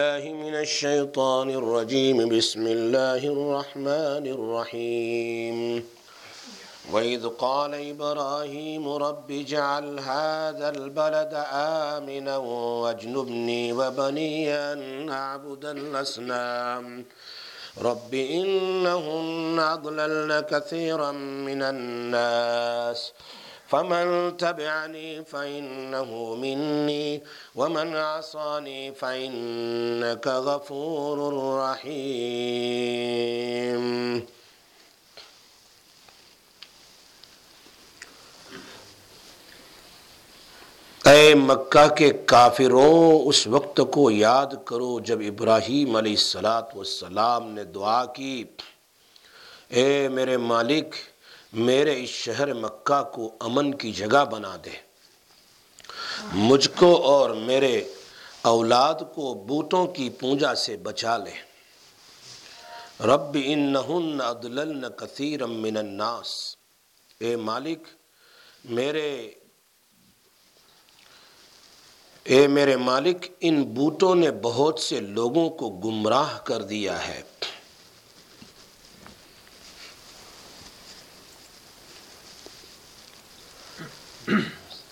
الله من الشيطان الرجيم. بسم الله الرحمن الرحيم. وإذ قال إبراهيم رب اجعل هذا البلد آمنا واجنبني وبني أن نعبد الأصنام. رب إنهن أضللن كثيرا من الناس. فمن تبعني فإنه مني ومن عصاني فإنك غفور رحيم. اے مکہ کے کافروں اس وقت کو یاد کرو جب ابراہیم علیہ السلاۃ والسلام نے دعا کی اے میرے مالک میرے اس شہر مکہ کو امن کی جگہ بنا دے۔ مجھ کو اور میرے اولاد کو بوٹوں کی پونجا سے بچا لے۔ رب انہن عدلن کثیر من الناس۔ اے مالک، میرے، اے میرے مالک، ان بوٹوں نے بہت سے لوگوں کو گمراہ کر دیا ہے۔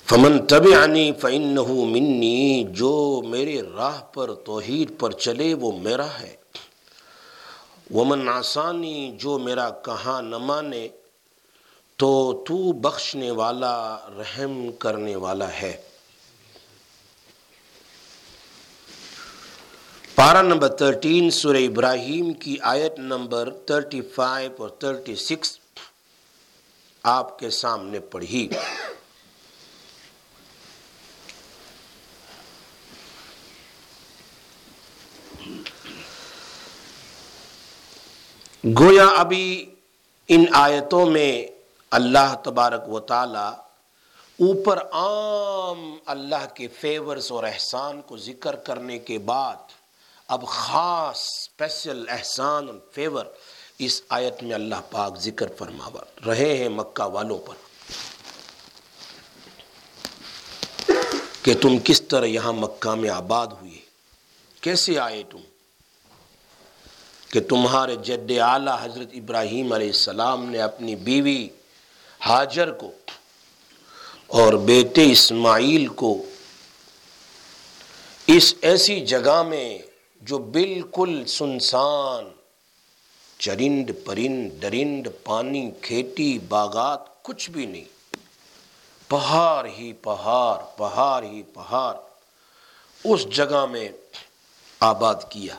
فمن تبعنی فإنہ منی، جو میرے راہ پر، توحید پر چلے، وہ میرا ہے۔ ومن آسانی جو میرا کہاں نہ مانے، تو تو بخشنے والا، رحم کرنے والا ہے۔ پارہ نمبر تھرٹین، سورہ ابراہیم کی آیت نمبر تھرٹی فائیو اور تھرٹی سکس آپ کے سامنے پڑھی۔ گویا ابھی ان آیتوں میں اللہ تبارک و تعالی اوپر عام اللہ کے فیورز اور احسان کو ذکر کرنے کے بعد اب خاص اسپیشل احسان اور فیور اس آیت میں اللہ پاک ذکر فرماوا۔ رہے ہیں مکہ والوں پر۔ کہ تم کس طرح یہاں مکہ میں آباد ہوئے۔ کیسے آئے تم؟ کہ تمہارے جد اعلیٰ حضرت ابراہیم علیہ السلام نے اپنی بیوی حاجر کو اور بیٹے اسماعیل کو اس ایسی جگہ میں جو بالکل سنسان، چرند پرند، درند پانی، کھیتی، باغات، کچھ بھی نہیں۔ پہاڑ ہی پہاڑ پہاڑ ہی پہاڑ۔ اس جگہ میں آباد کیا۔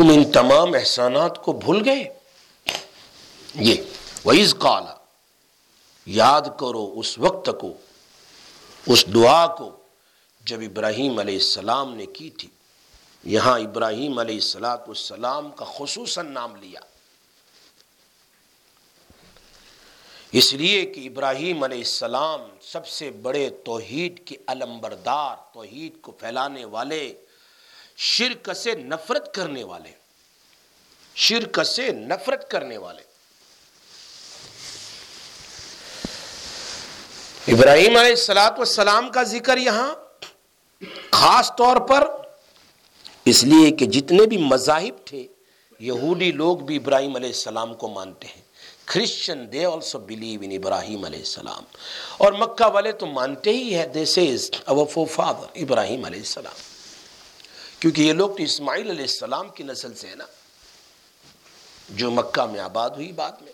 تم ان تمام احسانات کو بھول گئے؟ یہ وعز کالا یاد کرو اس وقت کو، اس دعا کو جب ابراہیم علیہ السلام نے کی تھی۔ یہاں ابراہیم علیہ السلاۃ السلام کا خصوصاً نام لیا۔ اس لیے کہ ابراہیم علیہ السلام سب سے بڑے توحید کے علمبردار، توحید کو پھیلانے والے شرک سے نفرت کرنے والے شرک سے نفرت کرنے والے ابراہیم علیہ السلاۃ والسلام کا ذکر یہاں خاص طور پر اس لیے کہ جتنے بھی مذاہب تھے، یہودی لوگ بھی ابراہیم علیہ السلام کو مانتے ہیں۔ Christian they also believe in ابراہیم علیہ السلام۔ اور مکہ والے تو مانتے ہی ہے this is our forefather ابراہیم علیہ السلام۔ کیونکہ یہ لوگ تو اسماعیل علیہ السلام کی نسل سے ہے نا، جو مکہ میں آباد ہوئی بعد میں۔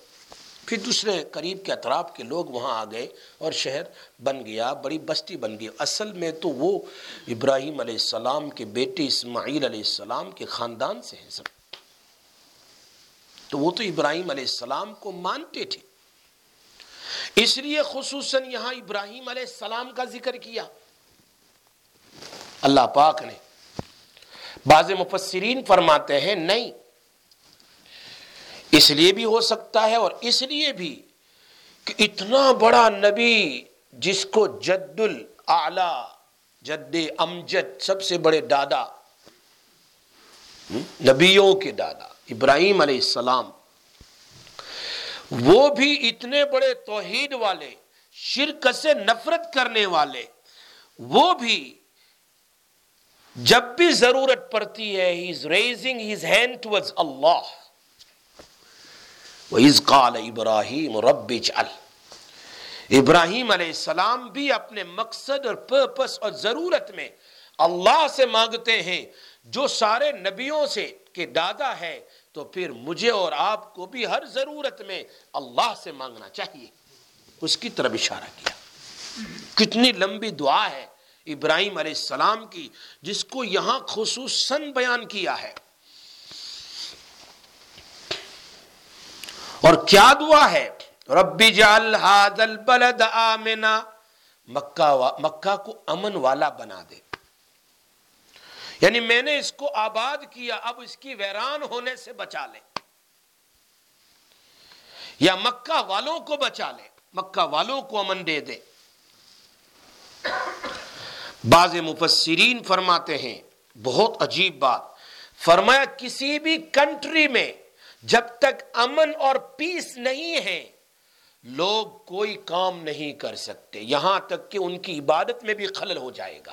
پھر دوسرے قریب کے اطراف کے لوگ وہاں آ گئے اور شہر بن گیا، بڑی بستی بن گئی۔ اصل میں تو وہ ابراہیم علیہ السلام کے بیٹے اسماعیل علیہ السلام کے خاندان سے ہیں سب۔ تو وہ تو ابراہیم علیہ السلام کو مانتے تھے۔ اس لیے خصوصاً یہاں ابراہیم علیہ السلام کا ذکر کیا۔ اللہ پاک نے بعض مفسرین فرماتے ہیں نہیں، اس لیے بھی ہو سکتا ہے اور اس لیے بھی کہ اتنا بڑا نبی جس کو جد الاعلی، جد امجد سب سے بڑے دادا، نبیوں کے دادا ابراہیم علیہ السلام، وہ بھی اتنے بڑے توحید والے، شرک سے نفرت کرنے والے، وہ بھی جب بھی ضرورت پڑتی ہے he is raising his hand towards اللہ وَإِذْ قَالَ إِبْرَاهِيمُ رَبِّ جَعَلْ ابراہیم علیہ السلام بھی اپنے مقصد اور پرپس اور ضرورت میں اللہ سے مانگتے ہیں، جو سارے نبیوں سے کہ دادا ہے، تو پھر مجھے اور آپ کو بھی ہر ضرورت میں اللہ سے مانگنا چاہیے. اس کی طرف اشارہ کیا. کتنی لمبی دعا ہے. ابراہیم علیہ السلام کی، جس کو یہاں خصوصاً بیان کیا ہے۔ اور کیا دعا ہے؟ ربی جعل هذا البلد آمنا۔ مکہ مکہ کو امن والا بنا دے۔ یعنی میں نے اس کو آباد کیا، اب اس کی ویران ہونے سے بچا لے۔ یا مکہ والوں کو بچا لے، مکہ والوں کو امن دے دے۔ بعض مفسرین فرماتے ہیں، بہت عجیب بات۔ فرمایا، کسی بھی کنٹری میں جب تک امن اور پیس نہیں ہے، لوگ کوئی کام نہیں کر سکتے۔ یہاں تک کہ ان کی عبادت میں بھی خلل ہو جائے گا۔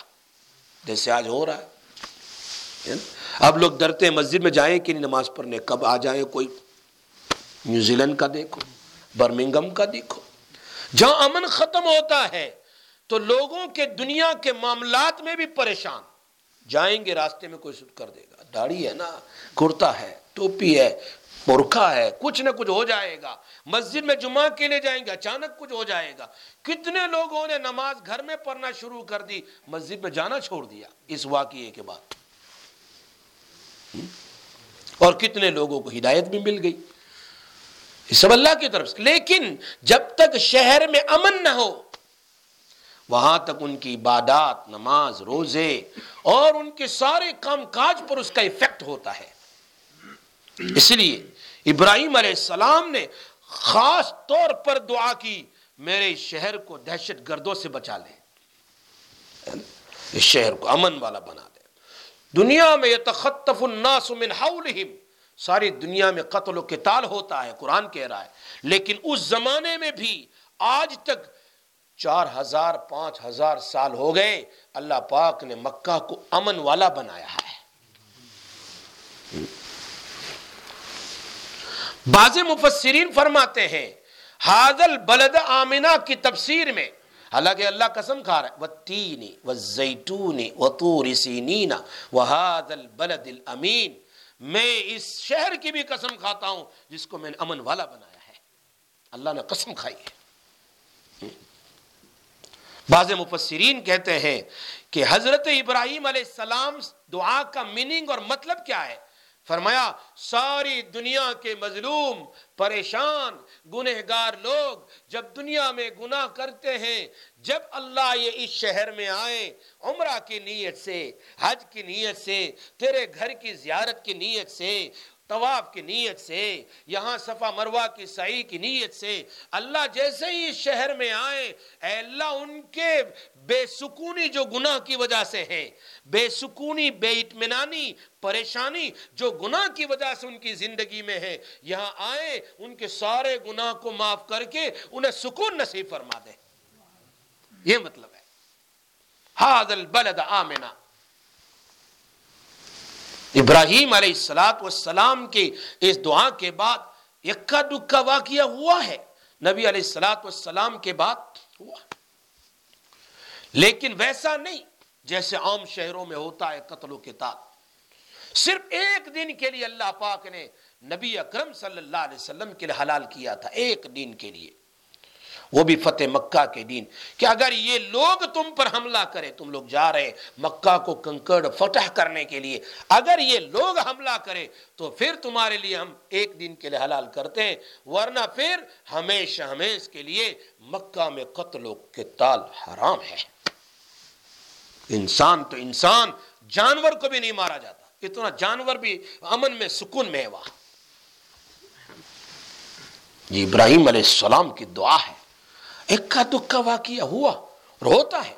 جیسے آج ہو رہا ہے۔ اب لوگ ڈرتے ہیں، مسجد میں جائیں کہ نماز پڑھنے۔ کب آ جائے کوئی؟ نیوزی لینڈ کا دیکھو برمنگم کا دیکھو۔ جہاں امن ختم ہوتا ہے تو لوگوں کے دنیا کے معاملات میں بھی پریشان۔ جائیں گے، راستے میں کوئی کر دے گا۔ داڑھی ہے نا، کرتا ہے، ٹوپی ہے برکھا ہے، کچھ نہ کچھ ہو جائے گا۔ مسجد میں جمعہ کے لیے جائیں گے، اچانک کچھ ہو جائے گا۔ کتنے لوگوں نے نماز گھر میں پڑھنا شروع کر دی، مسجد میں جانا چھوڑ دیا۔ اس واقعے کے بعد۔ اور کتنے لوگوں کو ہدایت بھی مل گئی۔ سب اللہ کی طرف سے۔ لیکن جب تک شہر میں امن نہ ہو وہاں تک ان کی عبادات، نماز، روزے اور ان کے سارے کام کاج پر اس کا افیکٹ ہوتا ہے۔ اس لیے ابراہیم علیہ السلام نے خاص طور پر دعا کی، میرے شہر کو دہشت گردوں سے بچا لے۔ اس شہر کو امن والا بنا دے۔ دنیا میں یتخطف الناس من حولہم۔ ساری دنیا میں قتل و قتال ہوتا ہے، قرآن کہہ رہا ہے۔ لیکن اس زمانے میں بھی آج تک چار ہزار، پانچ ہزار سال ہو گئے، اللہ پاک نے مکہ کو امن والا بنایا ہے۔ بعض مفسرین فرماتے ہیں حاضل بلد آمینہ کی تفسیر میں، حالانکہ اللہ قسم کھا رہا ہے وَالتِّينِ وَالزَّيْتُونِ وَطُورِ سِينِينَ وَهَذَا الْبَلَدِ الْأَمِينَ میں اس شہر کی بھی قسم کھاتا ہوں جس کو میں نے امن والا بنایا ہے۔ اللہ نے قسم کھائی ہے۔ بعض مفسرین کہتے ہیں کہ حضرت ابراہیم علیہ السلام دعا کا میننگ اور مطلب کیا ہے؟ فرمایا، ساری دنیا کے مظلوم، پریشان، گنہگار لوگ جب دنیا میں گناہ کرتے ہیں، جب اللہ یہ اس شہر میں آئے، عمرہ کی نیت سے، حج کی نیت سے، تیرے گھر کی زیارت کی نیت سے طواف کی نیت سے، یہاں صفا مروہ کی سعی کی نیت سے اللہ جیسے ہی شہر میں آئے، اے اللہ ان کے بے سکونی جو گناہ کی وجہ سے ہے بے سکونی، بے اطمینانی، پریشانی جو گناہ کی وجہ سے ان کی زندگی میں ہے یہاں آئے، ان کے سارے گناہ کو معاف کر کے انہیں سکون نصیب فرما دے۔ یہ مطلب ہے۔ حاض البلد آمنہ۔ ابراہیم علیہ السلاۃ والسلام کی اس دعا کے بعد اکا دکا واقعہ ہوا ہے۔ نبی علیہ السلاۃ والسلام کے بعد ہوا۔ لیکن ویسا نہیں جیسے عام شہروں میں ہوتا ہے قتل و کتاب صرف ایک دن کے لیے اللہ پاک نے نبی اکرم صلی اللہ علیہ وسلم کے لیے حلال کیا تھا، ایک دن کے لیے۔ وہ بھی فتح مکہ کے دین کہ اگر یہ لوگ تم پر حملہ کرے، تم لوگ جا رہے مکہ کو کنکڑ فتح کرنے کے لیے، اگر یہ لوگ حملہ کرے تو پھر تمہارے لیے ہم ایک دن کے لیے حلال کرتے ہیں، ورنہ پھر ہمیشہ ہمیش کے لیے مکہ میں قتل و قتال حرام ہے۔ انسان تو انسان، جانور کو بھی نہیں مارا جاتا، اتنا جانور بھی امن میں، سکون میں ہے وہاں۔ یہ ابراہیم علیہ السلام کی دعا ہے۔ اکا دکا واقعہ ہوا اور ہوتا ہے۔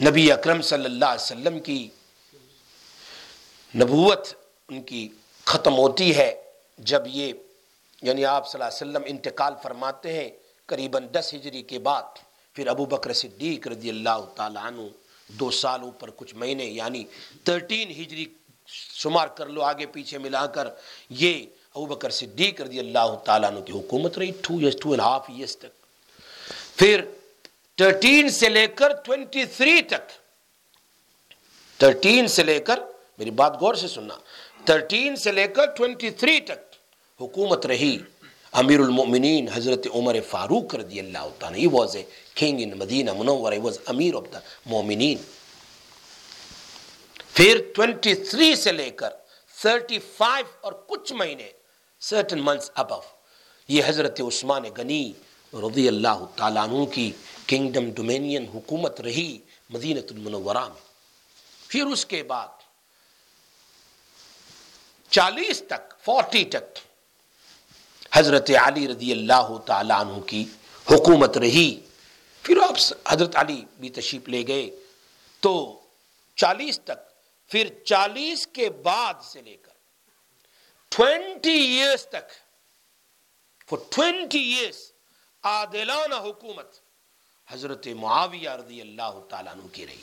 نبی اکرم صلی اللہ علیہ وسلم کی نبوت ان کی ختم ہوتی ہے جب یہ یعنی آپ صلی اللہ علیہ وسلم انتقال فرماتے ہیں قریباً دس ہجری کے بعد۔ پھر ابو بکر صدیق رضی اللہ تعالیٰ عنہ دو سال اوپر کچھ مہینے یعنی تھرٹین ہجری شمار کر لو، آگے پیچھے ملا کر یہ ابو بکر صدیق رضی اللہ تعالیٰ عنہ کی حکومت رہی۔ Two years two and half years تک۔ پھر تھرٹین سے لے کر ٹوینٹی تھری تک، تھرٹین سے لے کر، میری بات غور سے سننا، تھرٹین سے لے کر ٹوینٹی تھری تک حکومت رہی۔ امیر المؤمنین حضرت عمر فاروق رضی اللہ تعالیٰ he was a king in Medina Munawar he was Amir of the مومنین پھر 23 سے لے کر 35 اور کچھ مہینے، certain months above یہ حضرت عثمان غنی رضی اللہ تعالیٰ عنہ کی کنگڈم ڈومینین حکومت رہی مدینہ المنورہ میں۔ پھر اس کے بعد چالیس تک، فورٹی تک حضرت علی رضی اللہ تعالیٰ عنہ کی حکومت رہی۔ پھر آپ حضرت علی بھی تشریف لے گئے۔ تو چالیس تک، پھر چالیس کے بعد سے لے کر ٹوینٹی ایئرس تک فور ٹوینٹی ایئرس عادلانہ حکومت حضرت معاویہ رضی اللہ تعالیٰ عنہ کی رہی۔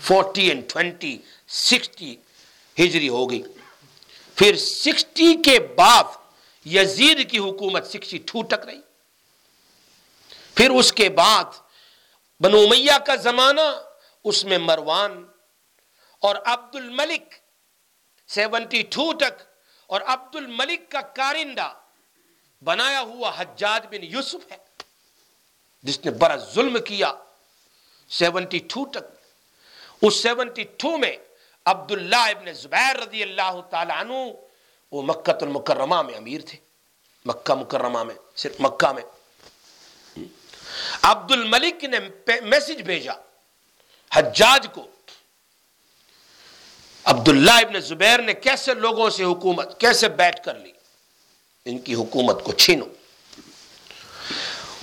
فورٹی اینڈ ٹوینٹی سکسٹی ہجری ہو گئی۔ پھر سکسٹی کے بعد یزید کی حکومت سکسٹی ٹو تک رہی۔ پھر اس کے بعد بنو میہ کا زمانہ، اس میں مروان اور عبد الملک سیونٹی ٹو تک اور عبد الملک کا کارندہ۔ بنایا ہوا حجاج بن یوسف ہے، جس نے بڑا ظلم کیا۔ سیونٹی ٹو تک۔ اس سیونٹی ٹو میں عبداللہ ابن زبیر رضی اللہ تعالیٰ عنہ، وہ مکہ المکرمہ میں امیر تھے۔ مکہ مکرمہ میں، صرف مکہ میں۔ عبد الملک نے میسج بھیجا حجاج کو۔ عبداللہ ابن زبیر نے کیسے لوگوں سے حکومت، کیسے بیٹھ کر لی؟ ان کی حکومت کو چھینو۔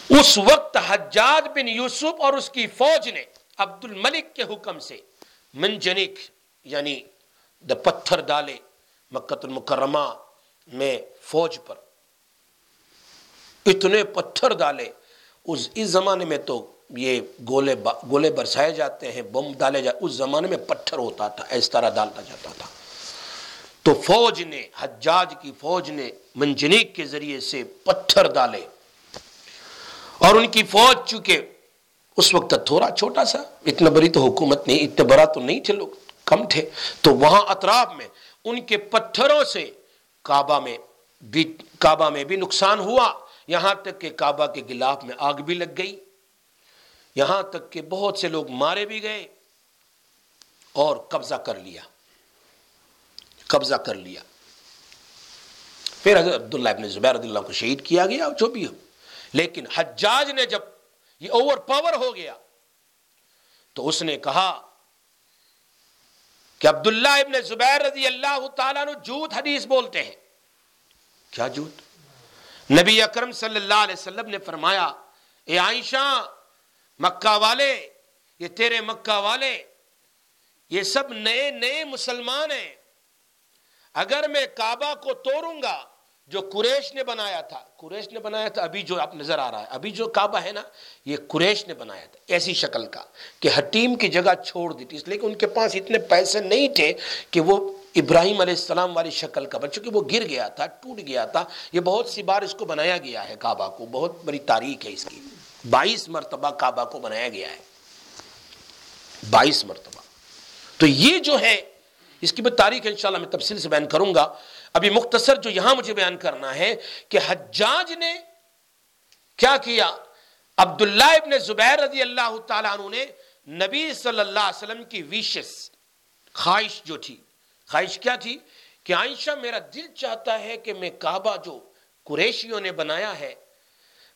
اس وقت حجاج بن یوسف اور اس کی فوج نے عبد الملک کے حکم سے منجنک یعنی دا پتھر ڈالے مکت المکرمہ میں فوج پر۔ اتنے پتھر ڈالے۔ اس اس زمانے میں تو یہ گولے گولے برسائے جاتے ہیں، بم ڈالے جاتے اس زمانے میں پتھر ہوتا تھا اس طرح ڈالتا جاتا تھا۔ تو فوج نے، حجاج کی فوج نے منجنیک کے ذریعے سے پتھر ڈالے۔ اور ان کی فوج چونکہ اس وقت تھوڑا چھوٹا سا، اتنا بڑی تو حکومت نہیں، اتنا بڑا تو نہیں تھے لوگ، کم تھے۔ تو وہاں اطراف میں ان کے پتھروں سے کعبہ میں بھی، کعبہ میں بھی نقصان ہوا۔ یہاں تک کہ کعبہ کے گلاف میں آگ بھی لگ گئی۔ یہاں تک کہ بہت سے لوگ مارے بھی گئے اور قبضہ کر لیا۔ قبضہ کر لیا۔ پھر حضرت عبداللہ ابن زبیر رضی اللہ کو شہید کیا گیا جو بھی ہو۔ لیکن حجاج نے جب یہ اوور پاور ہو گیا تو اس نے کہا کہ عبداللہ ابن زبیر رضی اللہ تعالیٰ نے جھوٹ حدیث بولتے ہیں۔ کیا جھوٹ؟ نبی اکرم صلی اللہ علیہ وسلم نے فرمایا، اے عائشہ، مکہ والے، یہ تیرے مکہ والے، یہ سب نئے نئے مسلمان ہیں۔ اگر میں کعبہ کو توڑوں گا، جو قریش نے بنایا تھا، قریش نے بنایا تھا، ابھی جو آپ نظر آ رہا ہے، ابھی جو کعبہ ہے نا، یہ قریش نے بنایا تھا، ایسی شکل کا، کہ حتیم کی جگہ چھوڑ دی تھی، اس لیے کہ ان کے پاس اتنے پیسے نہیں تھے کہ وہ ابراہیم علیہ السلام والی شکل کا بن، چونکہ وہ گر گیا تھا، ٹوٹ گیا تھا، یہ بہت سی بار اس کو بنایا گیا ہے، کعبہ کو، بہت بڑی تاریخ ہے اس کی۔ بائیس مرتبہ کعبہ کو بنایا گیا ہے۔ بائیس مرتبہ۔ تو یہ جو ہے اس کی میں تاریخ انشاءاللہ میں تفصیل سے بیان کروں گا۔ ابھی مختصر جو یہاں مجھے بیان کرنا ہے کہ حجاج نے کیا کیا؟ عبداللہ ابن زبیر رضی اللہ تعالیٰ عنہ نے نبی صلی اللہ علیہ وسلم کی ویشس خواہش جو تھی۔ خواہش کیا تھی؟ کہ عائشہ میرا دل چاہتا ہے کہ میں کعبہ جو قریشیوں نے بنایا ہے،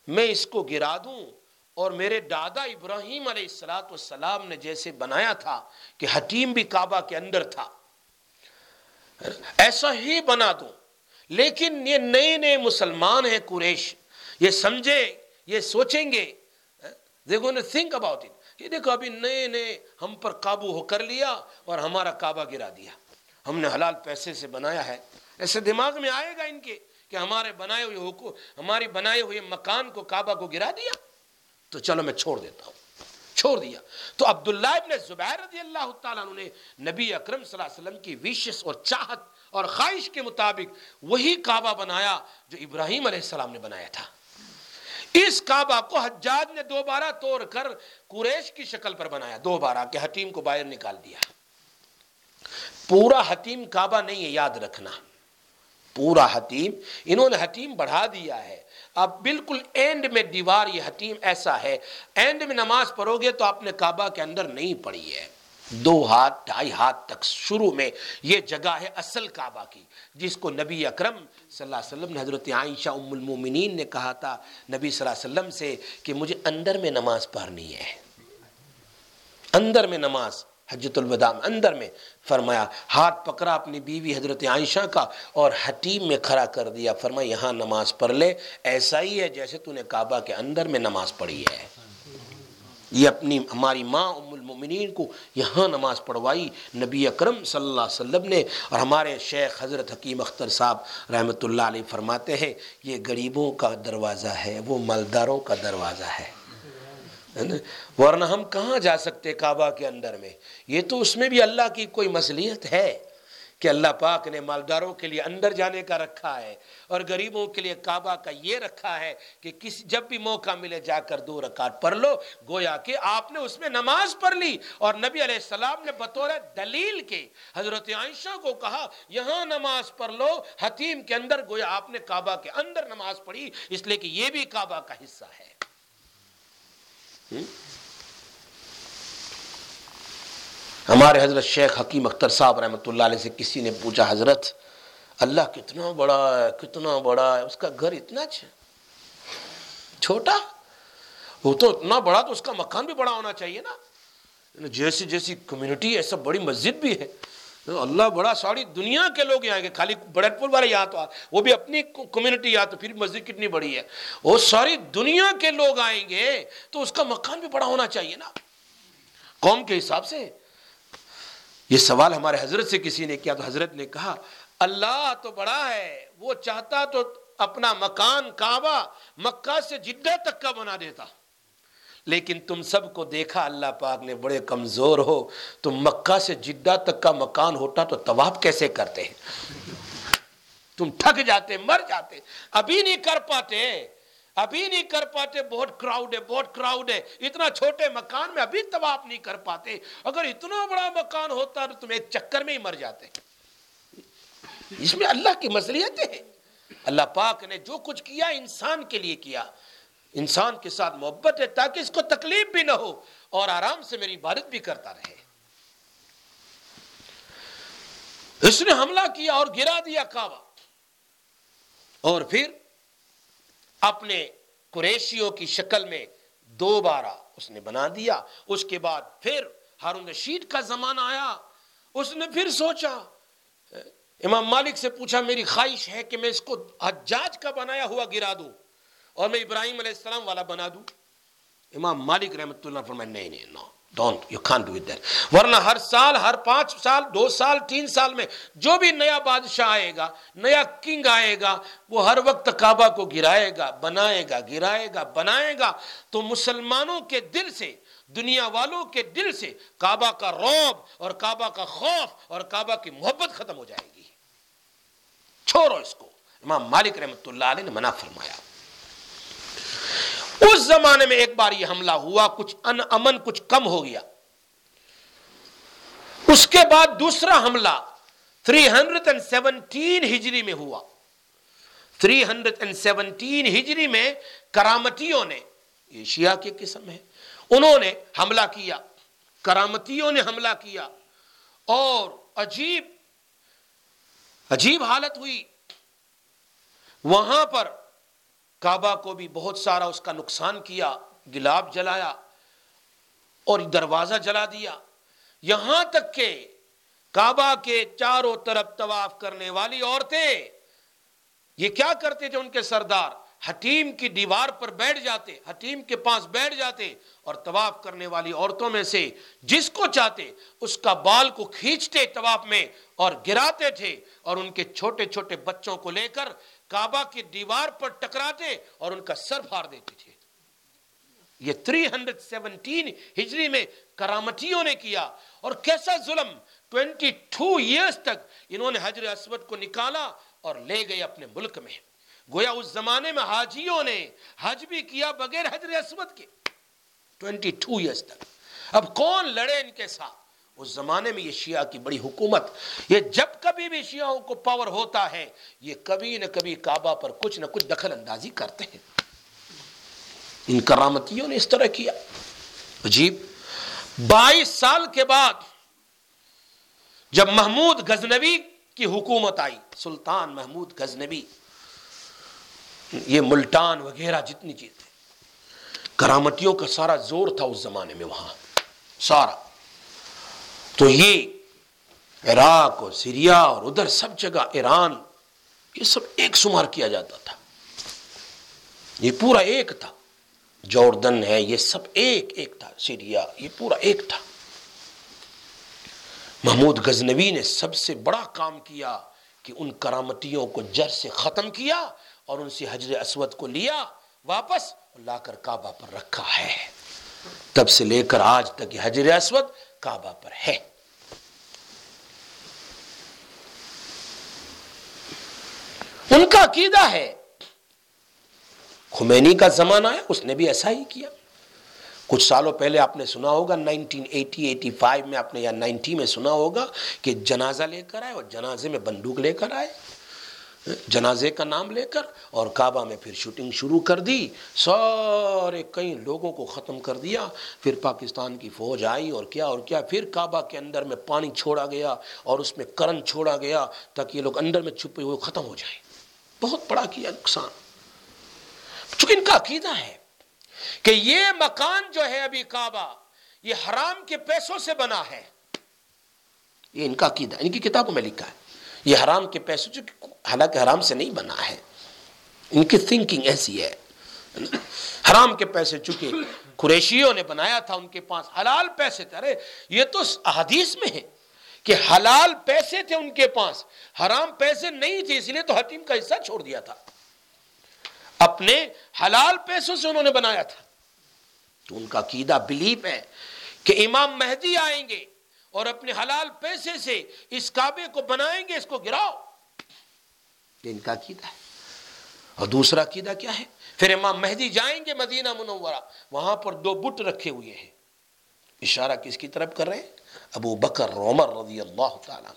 میں اس کو گرا دوں۔ اور میرے دادا ابراہیم علیہ السلام نے جیسے بنایا تھا کہ حتیم بھی کعبہ کے اندر تھا۔ ایسا ہی بنا دوں لیکن یہ نئے نئے مسلمان ہیں قریش۔ یہ سمجھے، یہ سوچیں گے۔ دیکھو تھنک اباؤٹ اٹ یہ دیکھو، ابھی نئے نئے ہم پر قابو ہو کر لیا اور ہمارا کعبہ گرا دیا۔ ہم نے حلال پیسے سے بنایا ہے۔ ایسے دماغ میں آئے گا ان کے کہ ہمارے بنائے ہوئے حکومت ہماری بنائے ہوئے مکان کو کعبہ کو گرا دیا۔ تو چلو میں چھوڑ دیتا ہوں۔ چھوڑ دیا۔ تو عبداللہ ابن زبیر رضی اللہ تعالیٰ عنہ نے نبی اکرم صلی اللہ علیہ وسلم کی ویشس اور چاہت اور خواہش کے مطابق وہی کعبہ بنایا جو ابراہیم علیہ السلام نے بنایا تھا۔ اس کعبہ کو حجاج نے دوبارہ توڑ کر قریش کی شکل پر بنایا، دوبارہ کہ حتیم کو باہر نکال دیا۔ پورا حتیم کعبہ نہیں ہے، یاد رکھنا۔ پورا حتیم، انہوں نے حتیم بڑھا دیا ہے۔ اب بالکل اینڈ میں دیوار یہ حتیم ایسا ہے۔ اینڈ میں نماز پڑھو گے تو آپ نے کعبہ کے اندر نہیں پڑھی ہے۔ دو ہاتھ، ڈھائی ہاتھ تک شروع میں یہ جگہ ہے اصل کعبہ کی، جس کو نبی اکرم صلی اللہ علیہ وسلم نے حضرت عائشہ ام المومنین نے کہا تھا۔ نبی صلی اللہ علیہ وسلم سے کہ مجھے اندر میں نماز پڑھنی ہے۔ اندر میں نماز۔ حجت الوداع اندر میں فرمایا، ہاتھ پکڑا اپنی بیوی حضرت عائشہ کا اور حتیم میں کھڑا کر دیا، فرمایا، یہاں نماز پڑھ لے، ایسا ہی ہے جیسے تو نے کعبہ کے اندر میں نماز پڑھی ہے۔ یہ اپنی، ہماری ماں ام المؤمنین کو یہاں نماز پڑھوائی، نبی اکرم صلی اللہ علیہ وسلم نے اور ہمارے شیخ حضرت حکیم اختر صاحب رحمۃ اللہ علیہ فرماتے ہیں، یہ غریبوں کا دروازہ ہے، وہ مالداروں کا دروازہ ہے۔ ورنہ ہم کہاں جا سکتے کعبہ کے اندر میں؟ یہ تو اس میں بھی اللہ کی کوئی مصلیحت ہے کہ اللہ پاک نے مالداروں کے لیے اندر جانے کا رکھا ہے اور غریبوں کے لیے کعبہ کا یہ رکھا ہے کہ کسی جب بھی موقع ملے جا کر دو رکعت پڑھ لو۔ گویا کہ آپ نے اس میں نماز پڑھ لی اور نبی علیہ السلام نے بطور دلیل کے حضرت عائشہ کو کہا، یہاں نماز پڑھ لو، حتیم کے اندر گویا آپ نے کعبہ کے اندر نماز پڑھی، اس لیے کہ یہ بھی کعبہ کا حصہ ہے۔ ہمارے حضرت شیخ حکیم اختر صاحب رحمۃ اللہ علیہ سے کسی نے پوچھا، حضرت، اللہ کتنا بڑا ہے، کتنا بڑا ہے، اس کا گھر اتنا اچھا چھوٹا؟ وہ تو اتنا بڑا تو اس کا مکان بھی بڑا ہونا چاہیے نا۔ جیسی جیسی کمیونٹی ہے، سب بڑی مسجد بھی ہے۔ اللہ بڑا ساری دنیا کے لوگ یہاں گے خالی بڑے پور والے یہاں تو وہ بھی اپنی کمیونٹی یہاں تو پھر مسجد کتنی بڑی ہے۔ وہ ساری دنیا کے لوگ آئیں گے تو اس کا مکان بھی بڑا ہونا چاہیے نا۔ قوم کے حساب سے یہ سوال ہمارے حضرت سے کسی نے کیا تو حضرت نے کہا، اللہ تو بڑا ہے، وہ چاہتا تو اپنا مکان کعبہ مکہ سے جدہ تک کا بنا دیتا۔ لیکن تم سب کو دیکھا اللہ پاک نے بڑے کمزور ہو، تم مکہ سے جدہ تک کا مکان ہوتا تو طواف کیسے کرتے تم تھک جاتے، مر جاتے، ابھی نہیں کر پاتے، ابھی نہیں کر پاتے، بہت کراؤڈ ہے، بہت کراؤڈ ہے، اتنا چھوٹے مکان میں ابھی طواف نہیں کر پاتے، اگر اتنا بڑا مکان ہوتا تو تم ایک چکر میں ہی مر جاتے۔ اس میں اللہ کی مصلیت ہے اللہ پاک نے جو کچھ کیا انسان کے لیے کیا۔ انسان کے ساتھ محبت ہے تاکہ اس کو تکلیف بھی نہ ہو اور آرام سے میری عبادت بھی کرتا رہے۔ اس نے حملہ کیا اور گرا دیا کعبہ۔ اور پھر اپنے قریشیوں کی شکل میں دوبارہ اس نے بنا دیا۔ اس کے بعد پھر ہارون رشید کا زمانہ آیا۔ اس نے پھر سوچا، امام مالک سے پوچھا، میری خواہش ہے کہ میں اس کو حجاج کا بنایا ہوا گرا دوں۔ اور میں ابراہیم علیہ السلام والا بنا دوں۔ امام مالک رحمۃ اللہ فرمائے، نہیں نہیں no don't you can do it that ورنہ ہر سال، ہر پانچ سال، دو سال، تین سال میں جو بھی نیا بادشاہ آئے گا، نیا کنگ آئے گا، وہ ہر وقت کعبہ کو گرائے گا، بنائے گا، گرائے گا، بنائے گا۔ تو مسلمانوں کے دل سے، دنیا والوں کے دل سے کعبہ کا روب اور کعبہ کا خوف اور کعبہ کی محبت ختم ہو جائے گی۔ چھوڑو اس کو۔ امام مالک رحمۃ اللہ علیہ نے منع فرمایا۔ اس زمانے میں ایک بار یہ حملہ ہوا، کچھ ان امن کچھ کم ہو گیا۔ اس کے بعد دوسرا حملہ 317 ہجری میں ہوا۔ 317 ہجری میں کرامتیوں نے، یہ شیعہ کی قسم ہے، انہوں نے حملہ کیا۔ کرامتیوں نے حملہ کیا۔ اور عجیب عجیب حالت ہوئی۔ وہاں پر کعبہ کو بھی بہت سارا اس کا نقصان کیا، گلاب جلایا اور دروازہ جلا دیا۔ یہاں تک کہ کعبہ کے چاروں طرف طواف کرنے والی عورتیں یہ کیا کرتے تھے ان کے سردار؟ حتیم کی دیوار پر بیٹھ جاتے، حتیم کے پاس بیٹھ جاتے اور طواف کرنے والی عورتوں میں سے جس کو چاہتے، اس کا بال کو کھینچتے طواف میں اور گراتے تھے اور ان کے چھوٹے چھوٹے بچوں کو لے کر کعبہ کی دیوار پر ٹکراتے اور ان کا سر پھاڑ دیتے تھے۔ یہ 317 ہجری میں کرامتیوں نے کیا۔ اور کیسا ظلم! 22 ایئرز تک انہوں نے حجر اسود کو نکالا اور لے گئے اپنے ملک میں۔ گویا اس زمانے میں حاجیوں نے حج بھی کیا بغیر حجر اسود کے۔ 22 ایئرز تک۔ اب کون لڑے ان کے ساتھ؟ اس زمانے میں یہ شیعہ کی بڑی حکومت، یہ جب کبھی بھی شیعوں کو پاور ہوتا ہے، یہ کبھی نہ کبھی کعبہ پر کچھ نہ کچھ دخل اندازی کرتے ہیں۔ ان کرامتیوں نے اس طرح کیا۔ عجیب۔ بائیس سال کے بعد جب محمود غزنوی کی حکومت آئی، سلطان محمود غزنوی، یہ ملٹان وغیرہ جتنی چیز تھے کرامتیوں کا سارا زور تھا اس زمانے میں وہاں۔ سارا۔ تو یہ عراق اور سیریا اور ادھر سب جگہ ایران، یہ سب ایک شمار کیا جاتا تھا۔ یہ پورا ایک تھا۔ جوردن ہے، یہ سب ایک ایک تھا۔ سیریا، یہ پورا ایک تھا۔ محمود غزنوی نے سب سے بڑا کام کیا کہ ان کرامتیوں کو جر سے ختم کیا اور ان سے حجر اسود کو لیا، واپس لا کر کعبہ پر رکھا ہے۔ تب سے لے کر آج تک یہ حجر اسود کعبہ پر ہے۔ ان کا عقیدہ ہے۔ خمینی کا زمانہ ہے، اس نے بھی ایسا ہی کیا۔ کچھ سالوں پہلے آپ نے سنا ہوگا، نائنٹین ایٹی ایٹی فائیو میں آپ نے، یا نائنٹی میں سنا ہوگا کہ جنازہ لے کر آئے اور جنازے میں بندوق لے کر آئے۔ جنازے کا نام لے کر اور کعبہ میں پھر شوٹنگ شروع کر دی۔ سارے کئی لوگوں کو ختم کر دیا۔ پھر پاکستان کی فوج آئی اور کیا اور کیا۔ پھر کعبہ کے اندر میں پانی چھوڑا گیا اور اس میں کرن چھوڑا گیا تاکہ یہ لوگ اندر میں چھپے ہوئے ختم ہو جائیں۔ بہت بڑا کیا نقصان۔ چونکہ ان کا عقیدہ ہے کہ یہ مکان جو ہے ابھی کعبہ، یہ حرام کے پیسوں سے بنا ہے۔ یہ ان کا عقیدہ ان کی کتابوں میں لکھا ہے۔ یہ حرام کے پیسوں چونکہ حالانکہ حرام سے نہیں بنا ہے۔ ان کی تھنکنگ ایسی ہے۔ حرام کے پیسے چکے قریشیوں نے بنایا تھا، ان کے پاس حلال پیسے تھے۔ ارے، یہ تو حدیث میں ہے کہ حلال پیسے تھے ان کے پاس، حرام پیسے نہیں تھے، اس لیے تو حتیم کا حصہ چھوڑ دیا تھا۔ اپنے حلال پیسوں سے انہوں نے بنایا تھا۔ تو ان کا عقیدہ بلیف ہے کہ امام مہدی آئیں گے۔ اور اپنے حلال پیسے سے اس کعبے کو بنائیں گے، اس کو گراؤ۔ یہ ان کا عقیدہ ہے۔ اور دوسرا عقیدہ کیا ہے؟ پھر امام مہدی جائیں گے مدینہ منورہ، وہاں پر دو بٹ رکھے ہوئے ہیں۔ اشارہ کس کی طرف کر رہے ہیں؟ ابو بکر، عمر رضی اللہ تعالیٰ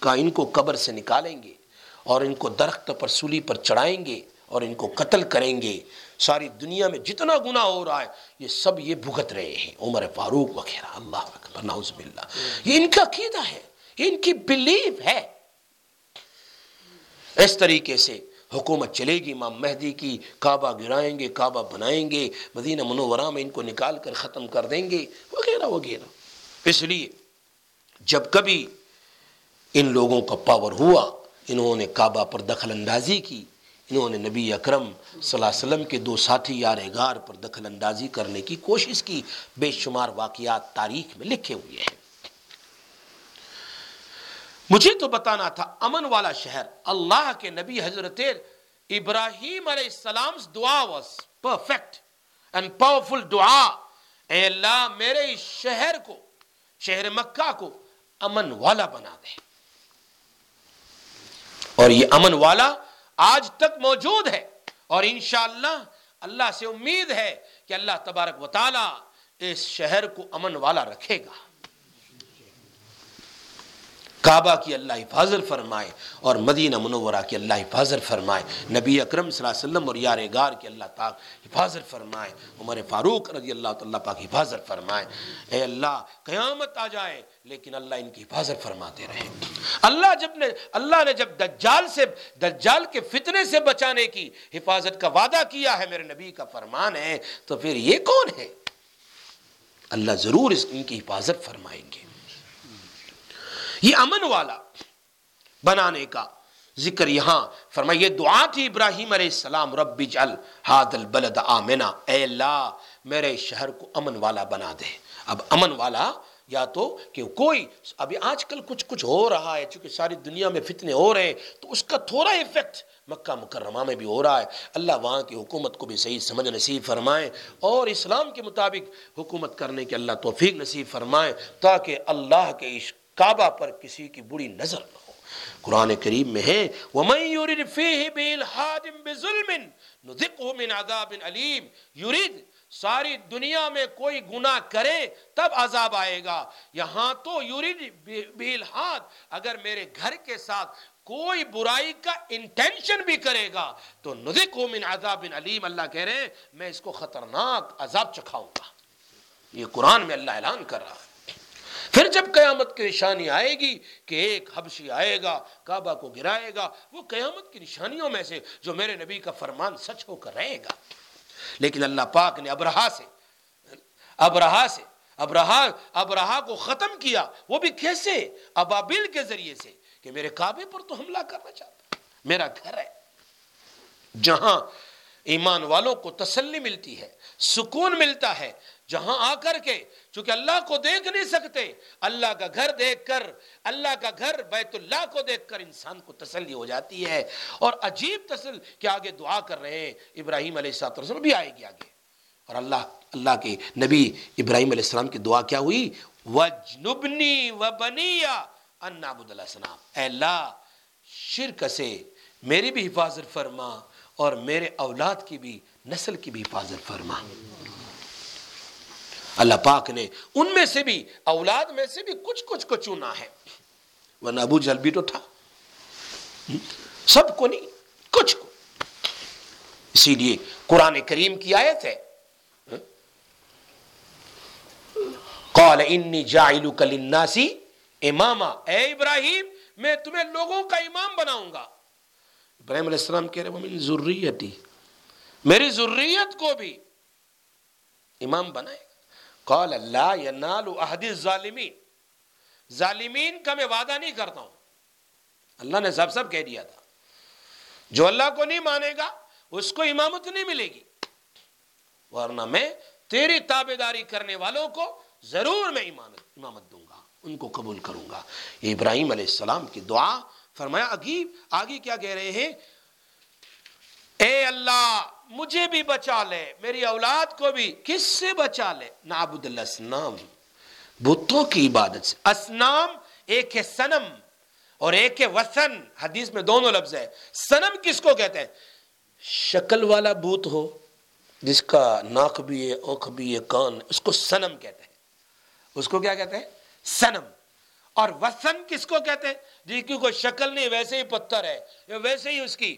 کا ان کو قبر سے نکالیں گے اور ان کو درخت پر سولی پر چڑھائیں گے اور ان کو قتل کریں گے۔ ساری دنیا میں جتنا گناہ ہو رہا ہے، یہ سب یہ بھگت رہے ہیں۔ عمر فاروق وغیرہ، اللہ اکبر، نعوذ باللہ۔ یہ ان کا عقیدہ ہے، یہ ان کی بلیف ہے۔ اس طریقے سے حکومت چلے گی، امام مہدی کی کعبہ گرائیں گے، کعبہ بنائیں گے، مدینہ منورہ میں ان کو نکال کر ختم کر دیں گے، وغیرہ وغیرہ۔ اس لیے جب کبھی ان لوگوں کا پاور ہوا، انہوں نے کعبہ پر دخل اندازی کی انہوں نے نبی اکرم صلی اللہ علیہ وسلم کے دو ساتھی یار غار پر دخل اندازی کرنے کی کوشش کی، بے شمار واقعات تاریخ میں لکھے ہوئے ہیں۔ مجھے تو بتانا تھا، امن والا شہر، اللہ کے نبی حضرت ابراہیم علیہ السلام دعا واز پرفیکٹ اینڈ پاورفل دعا۔ اے اللہ، میرے اس شہر کو، شہر مکہ کو امن والا بنا دے۔ اور یہ امن والا آج تک موجود ہے اور انشاءاللہ اللہ سے امید ہے کہ اللہ تبارک و تعالی اس شہر کو امن والا رکھے گا کعبہ کی اللہ حفاظت فرمائے اور مدینہ منورہ کی اللہ حفاظت فرمائے۔ نبی اکرم صلی اللہ علیہ وسلم اور یار گار کی اللہ پاک حفاظت فرمائے۔ عمر فاروق رضی اللہ تعالیٰ پاک حفاظت فرمائے۔ اے اللہ، قیامت آ جائے، لیکن اللہ ان کی حفاظت فرماتے رہے۔ اللہ جب نے، اللہ نے جب دجال سے، دجال کے فتنے سے بچانے کی حفاظت کا وعدہ کیا ہے، میرے نبی کا فرمان ہے، تو پھر یہ کون ہے؟ اللہ ضرور اس ان کی حفاظت فرمائیں گے۔ یہ امن والا بنانے کا ذکر یہاں۔ فرمائیے، دعا تھی ابراہیم علیہ السلام، رب جل ہاد البلد آمنا۔ اے اللہ، میرے شہر کو امن والا بنا دے۔ اب امن والا، یا تو کہ کوئی، ابھی آج کل کچھ کچھ ہو رہا ہے، چونکہ ساری دنیا میں فتنے ہو رہے ہیں، تو اس کا تھوڑا افیکٹ مکہ مکرمہ میں بھی ہو رہا ہے۔ اللہ وہاں کی حکومت کو بھی صحیح سمجھ نصیب فرمائیں اور اسلام کے مطابق حکومت کرنے کے اللہ توفیق نصیب فرمائیں تاکہ اللہ کے اس کعبہ پر کسی کی بری نظر نہ ہو۔ قرآن کریم میں ہے، وَمَن يُرِدْ فِيهِ بِالْحَادٍ بِظُلْمٍ نُذِقْهُ مِنْ عَذَابٍ عَلِيمٍ يُرِدْ ساری دنیا میں کوئی گناہ کرے، تب عذاب آئے گا۔ یہاں تو یورید بالحاد اگر میرے گھر کے ساتھ کوئی برائی کا انٹینشن بھی کرے گا، تو نذکو من عذاب علیم اللہ کہہ رہے ہیں، میں اس کو خطرناک عذاب چکھاؤں گا۔ یہ قرآن میں اللہ اعلان کر رہا ہے۔ پھر جب قیامت کی نشانی آئے گی کہ ایک حبشی آئے گا، کعبہ کو گرائے گا، وہ قیامت کی نشانیوں میں سے جو میرے نبی کا فرمان سچ ہو کر رہے گا۔ لیکن اللہ پاک نے ابرہا سے ابرہا سے، ابرہا ابرہا کو ختم کیا۔ وہ بھی کیسے؟ ابابل کے ذریعے سے کہ میرے کعبے پر تو حملہ کرنا چاہتا میرا گھر ہے۔ جہاں ایمان والوں کو تسلی ملتی ہے، سکون ملتا ہے جہاں آ کر کے، چونکہ اللہ کو دیکھ نہیں سکتے، اللہ کا گھر دیکھ کر، اللہ کا گھر بیت اللہ کو دیکھ کر انسان کو تسلی ہو جاتی ہے۔ اور عجیب تسل کہ آگے دعا کر رہے ہیں، ابراہیم علیہ السلام بھی آئے گی آگے۔ اور اللہ اللہ کے نبی ابراہیم علیہ السلام کی دعا کیا ہوئی؟ وجنبنی وبنیا ان عبد السلام اے اللہ، شرک سے میری بھی حفاظت فرما اور میرے اولاد کی بھی، نسل کی بھی حفاظت فرما۔ اللہ پاک نے ان میں سے بھی، اولاد میں سے بھی کچھ کچھ کو چنا ہے۔ ورنہ ابو جل بھی تو تھا۔ سب کو نہیں، کچھ کو۔ اسی لیے قرآن کریم کی آیت ہے۔ قال انی جائلک للناسی اماما۔ اے ابراہیم، میں تمہیں لوگوں کا امام بناؤں گا۔ ابراہیم علیہ السلام کہہ رہے وہ ضروریت میری ضروریت کو بھی امام بنائے۔ قال اللہ ینال احد الظالمین ظالمین کا میں وعدہ نہیں کرتا ہوں. اللہ نے سب سب کہہ دیا تھا. جو اللہ کو نہیں مانے گا، اس کو امامت نہیں ملے گی. ورنہ میں تیری تابے داری کرنے والوں کو ضرور میں امامت امامت دوں گا، ان کو قبول کروں گا. یہ ابراہیم علیہ السلام کی دعا، فرمایا آگے آگے کیا کہہ رہے ہیں؟ اے اللہ مجھے بھی بچا لے، میری اولاد کو بھی، کس سے بچا لے؟ نابد الاسنام بتوں کی عبادت سے۔ اسنام ایک ہے سنم اور ایک ہے وسن حدیث میں دونوں لفظ ہے سنم کس کو کہتے ہیں؟ شکل والا بوت ہو، جس کا ناک بھی ہے اوکھ بھی ہے، کان، اس کو سنم کہتے ہیں۔ اس کو کیا کہتے ہیں؟ سنم اور وسن کس کو کہتے ہیں؟ جی کی کوئی شکل نہیں، ویسے ہی پتھر ہے، ویسے ہی اس کی۔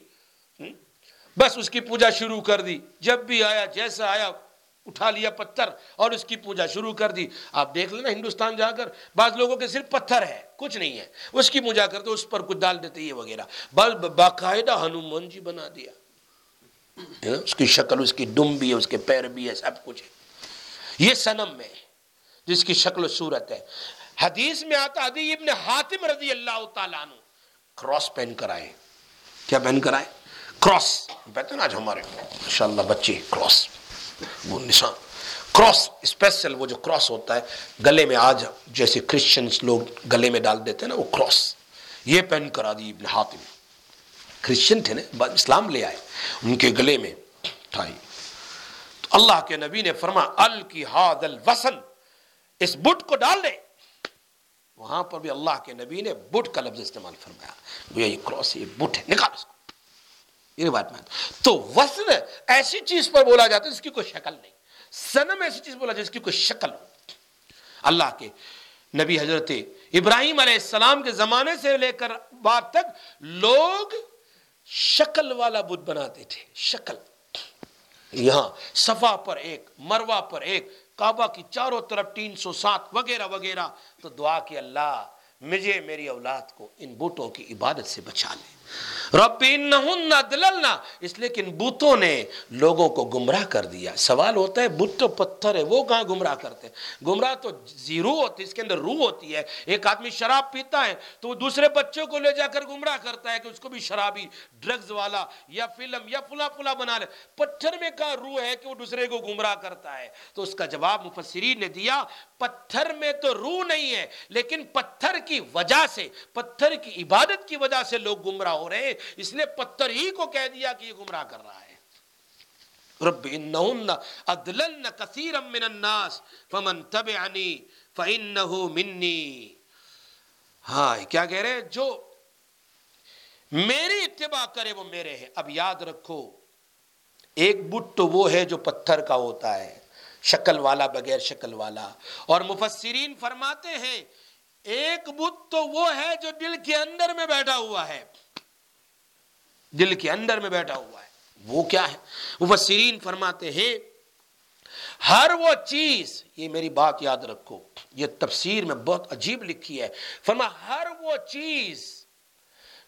بس اس کی پوجا شروع کر دی۔ جب بھی آیا، جیسا آیا، اٹھا لیا پتھر اور اس کی پوجا شروع کر دی۔ آپ دیکھ لینا ہندوستان جا کر بعض لوگوں کے صرف پتھر ہے، کچھ نہیں ہے۔ اس کی پوجا کرتے، اس پر کچھ ڈال دیتے، یہ وغیرہ۔ بس باقاعدہ ہنومان جی بنا دیا۔ ہاں، اس کی شکل، اس کی ڈم بھی ہے، اس کے پیر بھی ہے، سب کچھ ہے۔ یہ سنم میں جس کی شکل و صورت ہے۔ حدیث میں آتا، حدیث ابن حاتم رضی اللہ تعالیٰ عنہ، کراس پہن کر آئے۔ کیا پہن کر آئے؟ کراس کہتے ہیں نا آج ہمارے ماشاء اللہ بچے کراس وہ نشان. کراس اسپیشل وہ جو کراس ہوتا ہے، گلے میں آج جیسے کرسچنس لوگ گلے میں ڈال دیتے ہیں نا، وہ کراس یہ پہن کرا دی ابن حاتم. کرسچن تھے نا اسلام لے آئے. ان کے گلے میں تھا تو اللہ کے نبی نے فرما ال کی ہاد الوسن اس بٹ کو ڈال دے. وہاں پر بھی اللہ کے نبی نے بٹ کا لفظ استعمال فرمایا. یہ کراس یہ بٹ ہے، نکال اس کو. یہ بات میں تو وزن ایسی چیز پر بولا جاتا ہے جس کی کوئی شکل نہیں۔ سنم ایسی چیز بولا جاتا ہے جس کی کوئی شکل ہو اللہ کے نبی حضرت ابراہیم علیہ السلام کے زمانے سے لے کر بعد تک لوگ شکل والا بدھ بناتے تھے۔ شکل۔ یہاں صفا پر ایک مروا پر ایک، کعبہ کی چاروں طرف تین سو سات، وغیرہ وغیرہ۔ تو دعا کہ اللہ مجھے، میری اولاد کو ان بوٹوں کی عبادت سے بچا لے۔ رب انہن دللنا اس لیے کہ ان بتوں نے لوگوں کو گمراہ کر دیا۔ سوال ہوتا ہے، بت تو پتھر ہے، وہ کہاں گمراہ کرتے ہیں؟ گمراہ تو زیرو ہوتی ہے، اس کے اندر روح ہوتی ہے۔ ایک آدمی شراب پیتا ہے تو وہ دوسرے بچوں کو لے جا کر گمراہ کرتا ہے کہ اس کو بھی شرابی ڈرگز والا یا فلم یا فلا فلا بنا لے۔ پتھر میں کہاں روح ہے کہ وہ دوسرے کو گمراہ کرتا ہے؟ تو اس کا جواب مفسرین نے دیا، پتھر میں تو روح نہیں ہے، لیکن پتھر کی وجہ سے، پتھر کی عبادت کی وجہ سے لوگ گمراہ ہو رہے ہیں اس نے پتھر ہی کو کہہ دیا کہ یہ گمراہ کر رہا ہے۔ رب انہن ادللن کثیرا من الناس فمن تبعنی فانہو منی۔ ہاں کیا کہہ رہے؟ ہیں جو میری اتباع کرے وہ میرے ہیں۔ اب یاد رکھو، ایک بت تو وہ ہے جو پتھر کا ہوتا ہے، شکل والا بغیر شکل والا۔ اور مفسرین فرماتے ہیں، ایک بت تو وہ ہے جو دل کے اندر میں بیٹھا ہوا ہے۔ دل کے اندر میں بیٹھا ہوا ہے۔ وہ کیا ہے؟ مفسرین فرماتے ہیں، ہر وہ چیز، یہ میری بات یاد رکھو، یہ تفسیر میں بہت عجیب لکھی ہے۔ فرما، ہر وہ چیز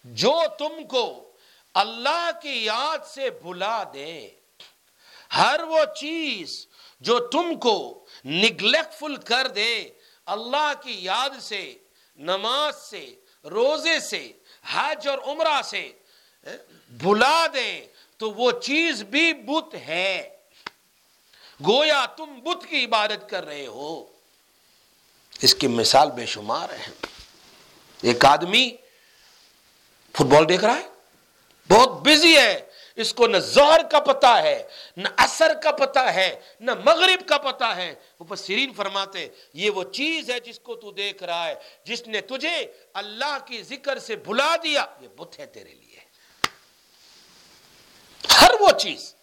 جو تم کو اللہ کی یاد سے بھلا دے، ہر وہ چیز جو تم کو نگلیکٹ فل کر دے، اللہ کی یاد سے، نماز سے، روزے سے، حج اور عمرہ سے بھلا دے تو وہ چیز بھی بت ہے۔ گویا تم بت کی عبادت کر رہے ہو۔ اس کی مثال بے شمار ہے۔ ایک آدمی فٹ بال دیکھ رہا ہے۔ بہت بزی ہے۔ اس کو نہ زہر کا پتا ہے، نہ اثر کا پتا ہے، نہ مغرب کا پتا ہے۔ وہ سیرین فرماتے یہ وہ چیز ہے جس کو تو دیکھ رہا ہے، جس نے تجھے اللہ کی ذکر سے بھلا دیا۔ یہ بت ہے تیرے لیے۔ ہر وہ چیز۔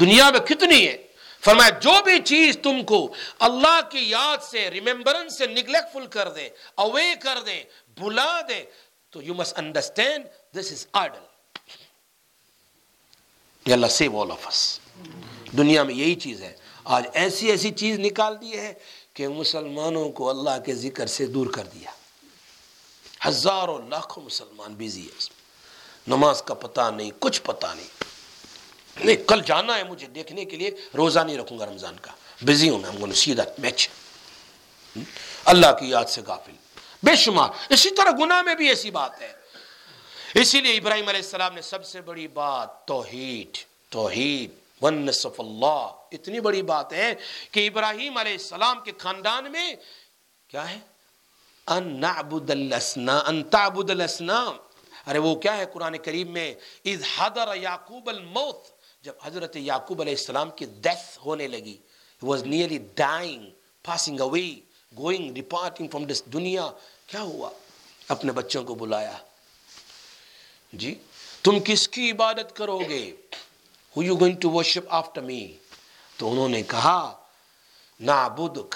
دنیا میں کتنی ہے۔ فرمایا، جو بھی چیز تم کو اللہ کی یاد سے ریمبرنس سے نگلیکٹ فل کر دے اوے کر دے، بھلا دے، تو you must understand this is ideal Allah save all of اس دنیا میں یہی چیز ہے۔ آج ایسی ایسی چیز نکال دی ہے کہ مسلمانوں کو اللہ کے ذکر سے دور کر دیا۔ ہزاروں لاکھوں مسلمان بیزی ہے اس میں نماز کا پتہ نہیں، کچھ پتہ نہیں۔ نہیں، کل جانا ہے مجھے دیکھنے کے لیے روزہ نہیں رکھوں گا رمضان کا۔ بزی ہوں میں سیدھا میچ اللہ کی یاد سے غافل۔ بے شمار، اسی طرح گناہ میں بھی ایسی بات ہے۔ اسی لیے ابراہیم علیہ السلام نے سب سے بڑی بات، توحید۔ توحید ونصف اللہ۔ اتنی بڑی بات ہے کہ ابراہیم علیہ السلام کے خاندان میں کیا ہے؟ ان نعبد الاسنام ان تعبد الاسنام ارے وہ کیا ہے قرآن کریم میں؟ اذ حضر یعقوب الموت، جب حضرت یعقوب علیہ السلام کی ڈیتھ ہونے لگی was nearly dying passing away going departing from this دنیا، کیا ہوا؟ اپنے بچوں کو بلایا۔ جی تم کس کی عبادت کرو گے؟ Who you going to worship after me تو انہوں نے کہا، نعبدک۔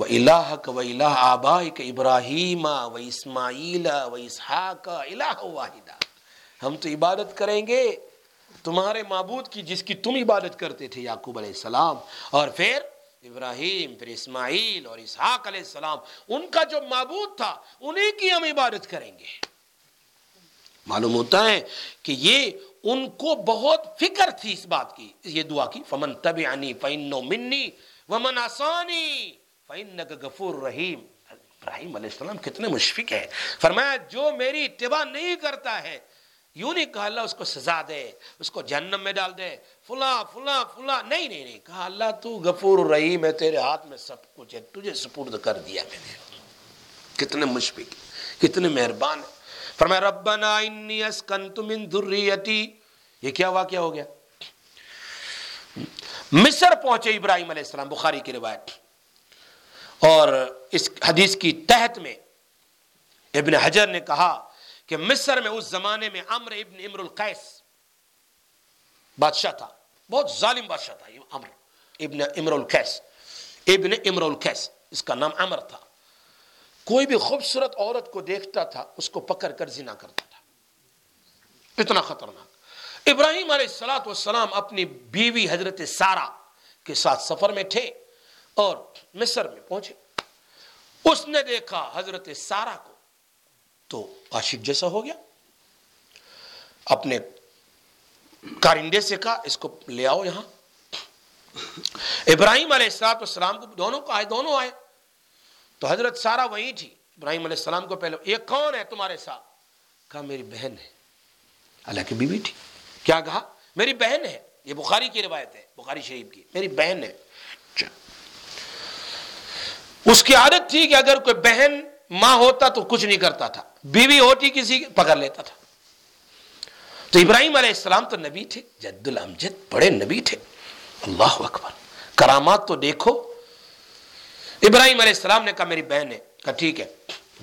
و الہ کا و الہ آبائی کا ابراہیم و اسماعیل و اسحاق الہ واحدہ۔ ہم تو عبادت کریں گے تمہارے معبود کی جس کی تم عبادت کرتے تھے یعقوب علیہ السلام۔ اور پھر ابراہیم، پھر اسماعیل اور اسحاق علیہ السلام، ان کا جو معبود تھا، انہیں کی ہم عبادت کریں گے۔ معلوم ہوتا ہے کہ یہ ان کو بہت فکر تھی اس بات کی، یہ دعا کی، فمن تبعنی فإنه منی ومن آسانی فَإِنَّكَ غفور رحیم ابراہیم علیہ السلام کتنے مشفق ہے فرمایا، جو میری اتباع نہیں کرتا ہے، یوں نہیں کہا اللہ اس کو سزا دے، اس کو جہنم میں ڈال دے، فلاں فلاں فلاں۔ نہیں نہیں نہیں، کہا اللہ تو غفور رحیم ہے، تیرے ہاتھ میں سب کچھ ہے، تجھے سپرد کر دیا میں نے۔ کتنے مشفق، کتنے مہربان۔ ہے فرمایا، ربنا انی اسکنت من ذریتی۔ یہ کیا واقعہ ہو گیا؟ مصر پہنچے ابراہیم علیہ السلام، بخاری کی روایت۔ اور اس حدیث کی تحت میں ابن حجر نے کہا کہ مصر میں اس زمانے میں امر ابن امر القیس بادشاہ تھا، بہت ظالم بادشاہ تھا امر ابن امر القیس، ابن امر القیس، اس کا نام امر تھا۔ کوئی بھی خوبصورت عورت کو دیکھتا تھا، اس کو پکڑ کر زنا کرتا تھا۔ اتنا خطرناک۔ ابراہیم علیہ السلاۃ والسلام اپنی بیوی حضرت سارا کے ساتھ سفر میں تھے۔ اور مصر میں پہنچے۔ اس نے دیکھا حضرت سارا کو۔ تو عاشق جیسا ہو گیا۔ اپنے کارنڈے سے کہا، اس کو لے آؤ یہاں۔ ابراہیم علیہ السلام السلام کو دونوں کو آئے، دونوں آئے۔ تو حضرت سارا وہی تھی۔ ابراہیم علیہ السلام کو پہلے، یہ کون ہے تمہارے ساتھ؟ کہا، میری بہن ہے۔ اللہ کی بیوی تھی۔ کیا کہا؟ میری بہن ہے۔ یہ بخاری کی روایت ہے، بخاری شریف کی۔ میری بہن ہے۔ اس کی عادت تھی کہ اگر کوئی بہن ماں ہوتا تو کچھ نہیں کرتا تھا۔ بیوی ہوتی کسی پکڑ لیتا تھا۔ تو ابراہیم علیہ السلام تو نبی تھے، جد الامجد بڑے نبی تھے۔ اللہ اکبر۔ کرامات تو دیکھو۔ ابراہیم علیہ السلام نے کہا، میری بہن ہے۔ کہا، ٹھیک ہے۔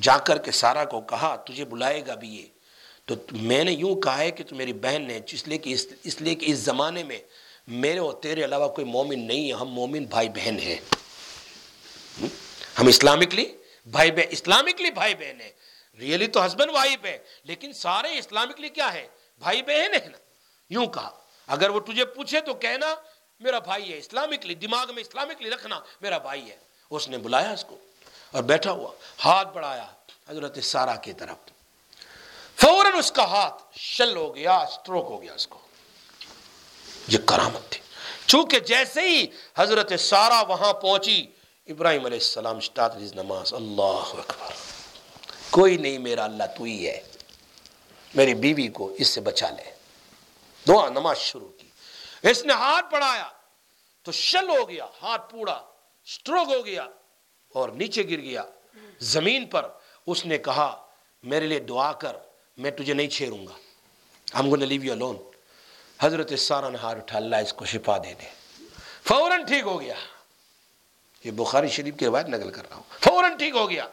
جا کر کے سارا کو کہا، تجھے بلائے گا بھی یہ۔ تو میں نے یوں کہا ہے کہ تو میری بہن ہے، اس لیے کہ اس لیے کہ اس زمانے میں میرے اور تیرے علاوہ کوئی مومن نہیں ہے، ہم مومن بھائی بہن ہیں۔ ہم اسلامکلی بھائی بہن اسلامکلی بھائی بہن ہیں۔ ریئلی تو ہسبینڈ وائف ہے لیکن سارے اسلامکلی کیا ہے بھائی بہن ہے نا۔ یوں کہا۔ اگر وہ تجھے پوچھے تو کہنا، میرا بھائی ہے اسلامکلی، دماغ میں اسلامکلی رکھنا، میرا بھائی ہے۔ اس نے بلایا اس کو اور بیٹھا ہوا، ہاتھ بڑھایا حضرت سارا کی طرف۔ فوراً اس کا ہاتھ شل ہو گیا سٹروک ہو گیا اس کو۔ یہ کرامت تھی۔ چونکہ جیسے ہی حضرت سارا وہاں پہنچی ابراہیم علیہ السلام اسٹارٹ ہز نماز، اللہ اکبر۔ کوئی نہیں میرا اللہ تو ہی ہے۔ میری بیوی کو اس سے بچا لے۔ دعا، نماز شروع کی۔ اس نے ہاتھ بڑھایا تو شل ہو گیا، ہاتھ پوڑا سٹروک ہو گیا اور نیچے گر گیا۔ زمین پر اس نے کہا، میرے لیے دعا کر، میں تجھے نہیں چھیروں گا۔ ہم کو لیو یو لون حضرت سارا نے ہار اٹھا، اللہ اس کو شفا دے دے۔ فوراً ٹھیک ہو گیا۔ یہ بخاری شریف کی روایت نقل کر رہا ہوں۔ فوراً ٹھیک ہو گیا۔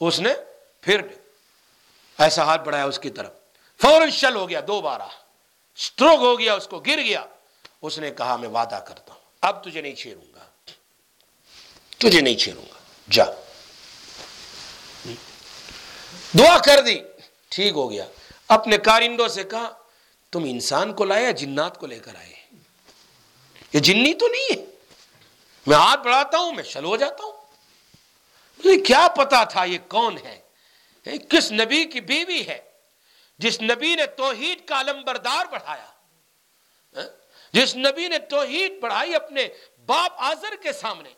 اس نے پھر ایسا ہاتھ بڑھایا اس کی طرف۔ فوراً شل ہو گیا دو بارہ سٹروک ہو گیا، اس کو گر گیا۔ اس نے کہا، میں وعدہ کرتا ہوں۔ اب تجھے نہیں چھیروں گا۔ تجھے نہیں چھیروں گا۔ جا۔ دعا کر دی۔ ٹھیک ہو گیا۔ اپنے کارندوں سے کہا، تم انسان کو لائے یا جنات کو لے کر آئے؟ یہ جنی تو نہیں ہے۔ میں ہاتھ بڑھاتا ہوں، میں شل ہو جاتا ہوں۔ مجھے کیا پتا تھا یہ کون ہے؟ کس نبی کی بیوی ہے؟ جس نبی نے توحید کا علم بردار بڑھایا جس نبی نے توحید بڑھائی اپنے باپ آزر کے سامنے۔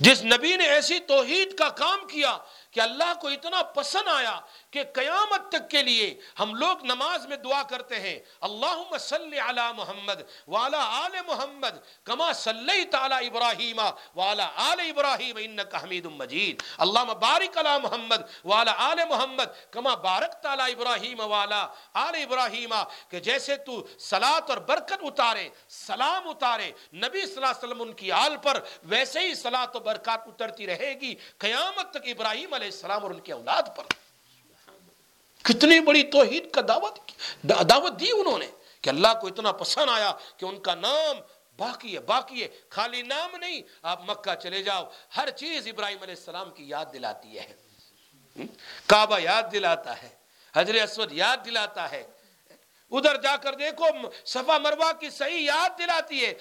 جس نبی نے ایسی توحید کا کام کیا کہ اللہ کو اتنا پسند آیا کہ قیامت تک کے لیے ہم لوگ نماز میں دعا کرتے ہیں۔ اللہم صلی علی محمد والا آل محمد کما صلی تعالی ابراہیم والا آل ابراہیم انکا حمید مجید۔ اللہم بارک علی محمد والا آل محمد کما بارک تعالی ابراہیم والا آل ابراہیم کہ جیسے تو صلاة اور برکت اتارے، سلام اتارے، نبی صلی اللہ علیہ وسلم ان کی آل پر ویسے ہی صلاة و برکات اترتی رہے گی۔ قیامت تک ابراہیم علیہ علیہ السلام اور ان کے اولاد پر۔ کتنی بڑی توحید کا دعوت دعوت دی انہوں نے کہ اللہ کو اتنا پسند آیا کہ ان کا نام باقی ہے باقی ہے۔ خالی نام نہیں، آپ مکہ چلے جاؤ۔ ہر چیز ابراہیم علیہ السلام کی یاد دلاتی ہے۔ کعبہ یاد دلاتا ہے۔ حضر اسود یاد دلاتا ہے۔ ادھر جا کر دیکھو، صفا مروا کی صحیح یاد دلاتی ہے۔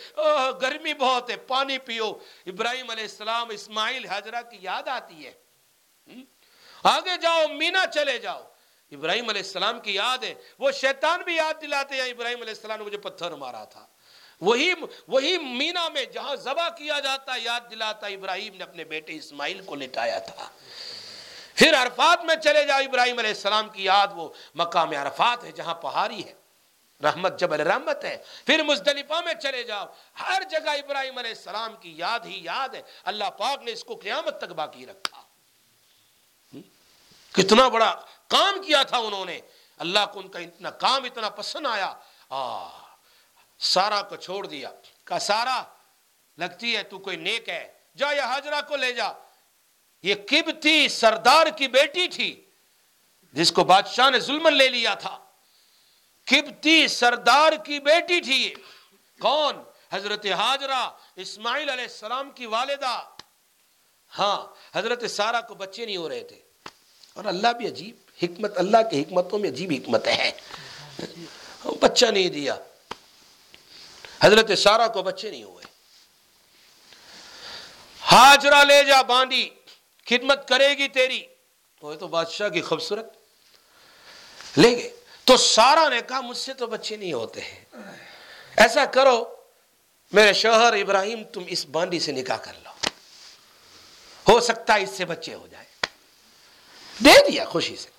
گرمی بہت ہے، پانی پیو۔ ابراہیم علیہ السلام اسماعیل حضرہ کی یاد آتی ہے۔ آگے جاؤ، مینا چلے جاؤ۔ ابراہیم علیہ السلام کی یاد ہے۔ وہ شیطان بھی یاد دلاتے ہیں۔ ابراہیم علیہ السلام نے مجھے پتھر مارا تھا۔ وہی وہی مینا میں جہاں ذبح کیا جاتا، یاد دلاتا، ابراہیم نے اپنے بیٹے اسماعیل کو لٹایا تھا۔ پھر عرفات میں چلے جاؤ۔ ابراہیم علیہ السلام کی یاد وہ مقام عرفات ہے جہاں پہاڑی ہے۔ رحمت جبل رحمت ہے۔ پھر مزدلفہ میں چلے جاؤ۔ ہر جگہ ابراہیم علیہ السلام کی یاد ہی یاد ہے۔ اللہ پاک نے اس کو قیامت تک باقی رکھا۔ کتنا بڑا کام کیا تھا انہوں نے۔ اللہ کو ان کا اتنا کام، اتنا پسند آیا۔ سارا کو چھوڑ دیا۔ کہا، سارا، لگتی ہے تو کوئی نیک ہے۔ جا یا حاجرہ کو لے جا۔ یہ کبتی سردار کی بیٹی تھی، جس کو بادشاہ نے ظلم لے لیا تھا۔ کبتی سردار کی بیٹی تھی کون؟ حضرت حاجرہ اسماعیل علیہ السلام کی والدہ۔ ہاں حضرت سارا کو بچے نہیں ہو رہے تھے۔ اور اللہ بھی عجیب، حکمت، اللہ کی حکمتوں میں عجیب حکمت ہے۔ بچہ نہیں دیا۔ حضرت سارا کو بچے نہیں ہوئے۔ حاجرہ لے جا باندھی خدمت کرے گی تیری۔ وہ تو بادشاہ کی خوبصورت۔ لے گئے۔ تو سارا نے کہا، مجھ سے تو بچے نہیں ہوتے ہیں۔ ایسا کرو، میرے شوہر ابراہیم، تم اس بانڈی سے نکاح کر لو۔ ہو سکتا ہے اس سے بچے ہو جائے دے دیا خوشی سے۔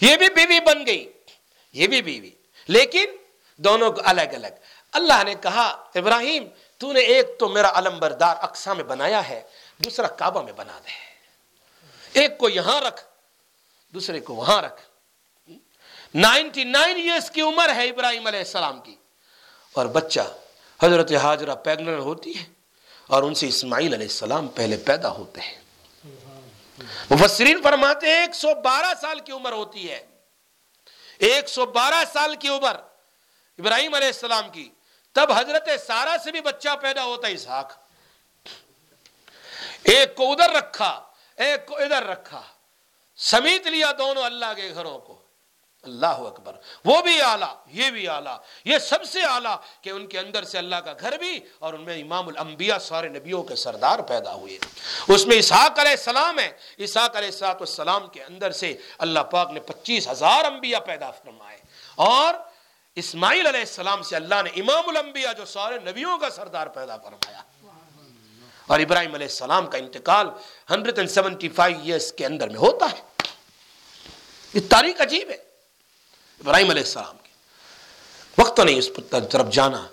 یہ بھی بیوی بن گئی، یہ بھی بیوی۔ لیکن دونوں کو الگ الگ۔ اللہ نے کہا، ابراہیم، تو نے ایک تو میرا علم بردار اقسا میں بنایا ہے، دوسرا کعبہ میں بنا دے۔ ایک کو یہاں رکھ، دوسرے کو وہاں رکھ۔ نائنٹی نائن ایئرس کی عمر ہے ابراہیم علیہ السلام کی۔ اور بچہ حضرت حاجرہ پیگنر ہوتی ہے اور ان سے اسماعیل علیہ السلام پہلے پیدا ہوتے ہیں۔ مفسرین فرماتے ہیں ایک سو بارہ سال کی عمر ہوتی ہے۔ ایک سو بارہ سال کی عمر ابراہیم علیہ السلام کی۔ تب حضرت سارا سے بھی بچہ پیدا ہوتا ہے، اسحاق۔ ایک کو ادھر رکھا، ایک کو ادھر رکھا۔ سمیت لیا دونوں اللہ کے گھروں کو۔ اللہ اکبر۔ وہ بھی آلہ یہ بھی آلہ یہ سب سے آلہ کہ ان کے اندر سے اللہ کا گھر بھی اور ان میں امام الانبیاء سارے نبیوں کے سردار پیدا ہوئے۔ اس میں اسحاق علیہ السلام ہے۔ اسحاق علیہ السلام کے اندر سے اللہ پاک نے پچیس ہزار انبیاء پیدا فرمائے۔ اور اسماعیل علیہ السلام سے اللہ نے امام الانبیاء جو سارے نبیوں کا سردار پیدا فرمایا۔ اور ابراہیم علیہ السلام کا انتقال 175 ایئرس کے اندر میں ہوتا ہے۔ یہ تاریخ عجیب ہے۔ ابراہیم علیہ السلام کی۔ وقت نہیں اس پر طرف جانا۔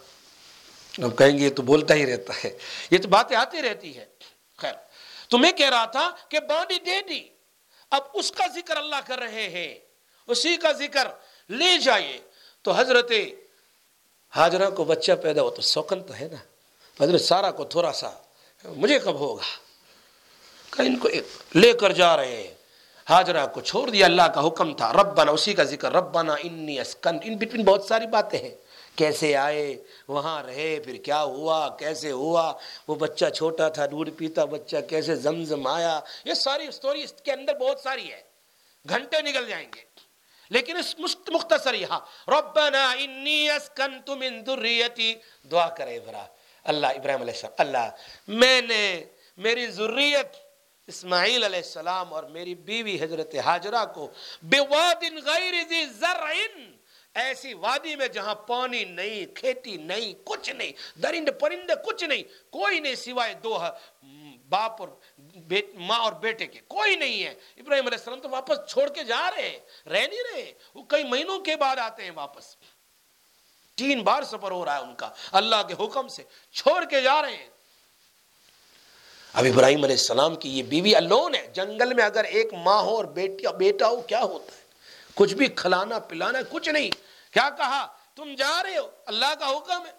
اب کہیں گے یہ تو بولتا ہی رہتا ہے۔ یہ تو باتیں آتی رہتی ہے خیر، تو میں کہہ رہا تھا کہ بانی دے دی۔ اب اس کا ذکر اللہ کر رہے ہیں۔ اسی کا ذکر لے جائیے۔ تو حضرت حاجرہ کو بچہ پیدا ہو تو سوکن تو ہے نا۔ حضرت سارا کو تھوڑا سا مجھے کب ہوگا؟ کہ ان کو لے کر جا رہے ہیں۔ حاجرہ کو چھوڑ دیا، اللہ کا حکم تھا۔ ربنا، اسی کا ذکر، ربنا انی اسکن ان بٹوین بہت ساری باتیں ہیں۔ کیسے آئے؟ وہاں رہے، پھر کیا ہوا؟ کیسے ہوا؟ وہ بچہ چھوٹا تھا، دودھ پیتا بچہ، کیسے زمزم آیا؟ یہ ساری سٹوری اس کے اندر بہت ساری ہے۔ گھنٹے نکل جائیں گے۔ لیکن اس مختصر یہاں، ربنا انی اسکنت من ذریتی۔ دعا کرے برا اللہ، ابراہیم علیہ السلام، اللہ، میں نے میری ذریت اسماعیل علیہ السلام اور میری بیوی حضرت حاجرہ کو بواد غیر ذی زرع، ایسی وادی میں جہاں پانی نہیں، کھیتی نہیں، کچھ نہیں، درند پرندے کچھ نہیں، کوئی نہیں سوائے دو باپ اور ماں اور بیٹے کے، کوئی نہیں ہے۔ ابراہیم علیہ السلام تو واپس چھوڑ کے جا رہے ہیں، رہ نہیں رہے۔ وہ کئی مہینوں کے بعد آتے ہیں واپس۔ تین بار سفر ہو رہا ہے ان کا۔ اللہ کے حکم سے چھوڑ کے جا رہے ہیں۔ اب ابراہیم علیہ السلام کی یہ بیوی الون ہے۔ جنگل میں اگر ایک ماں ہو اور بیٹی بیٹا ہو، کیا ہوتا ہے؟ کچھ بھی کھلانا، پلانا، کچھ نہیں۔ کیا کہا؟ تم جا رہے ہو۔ اللہ کا حکم ہے۔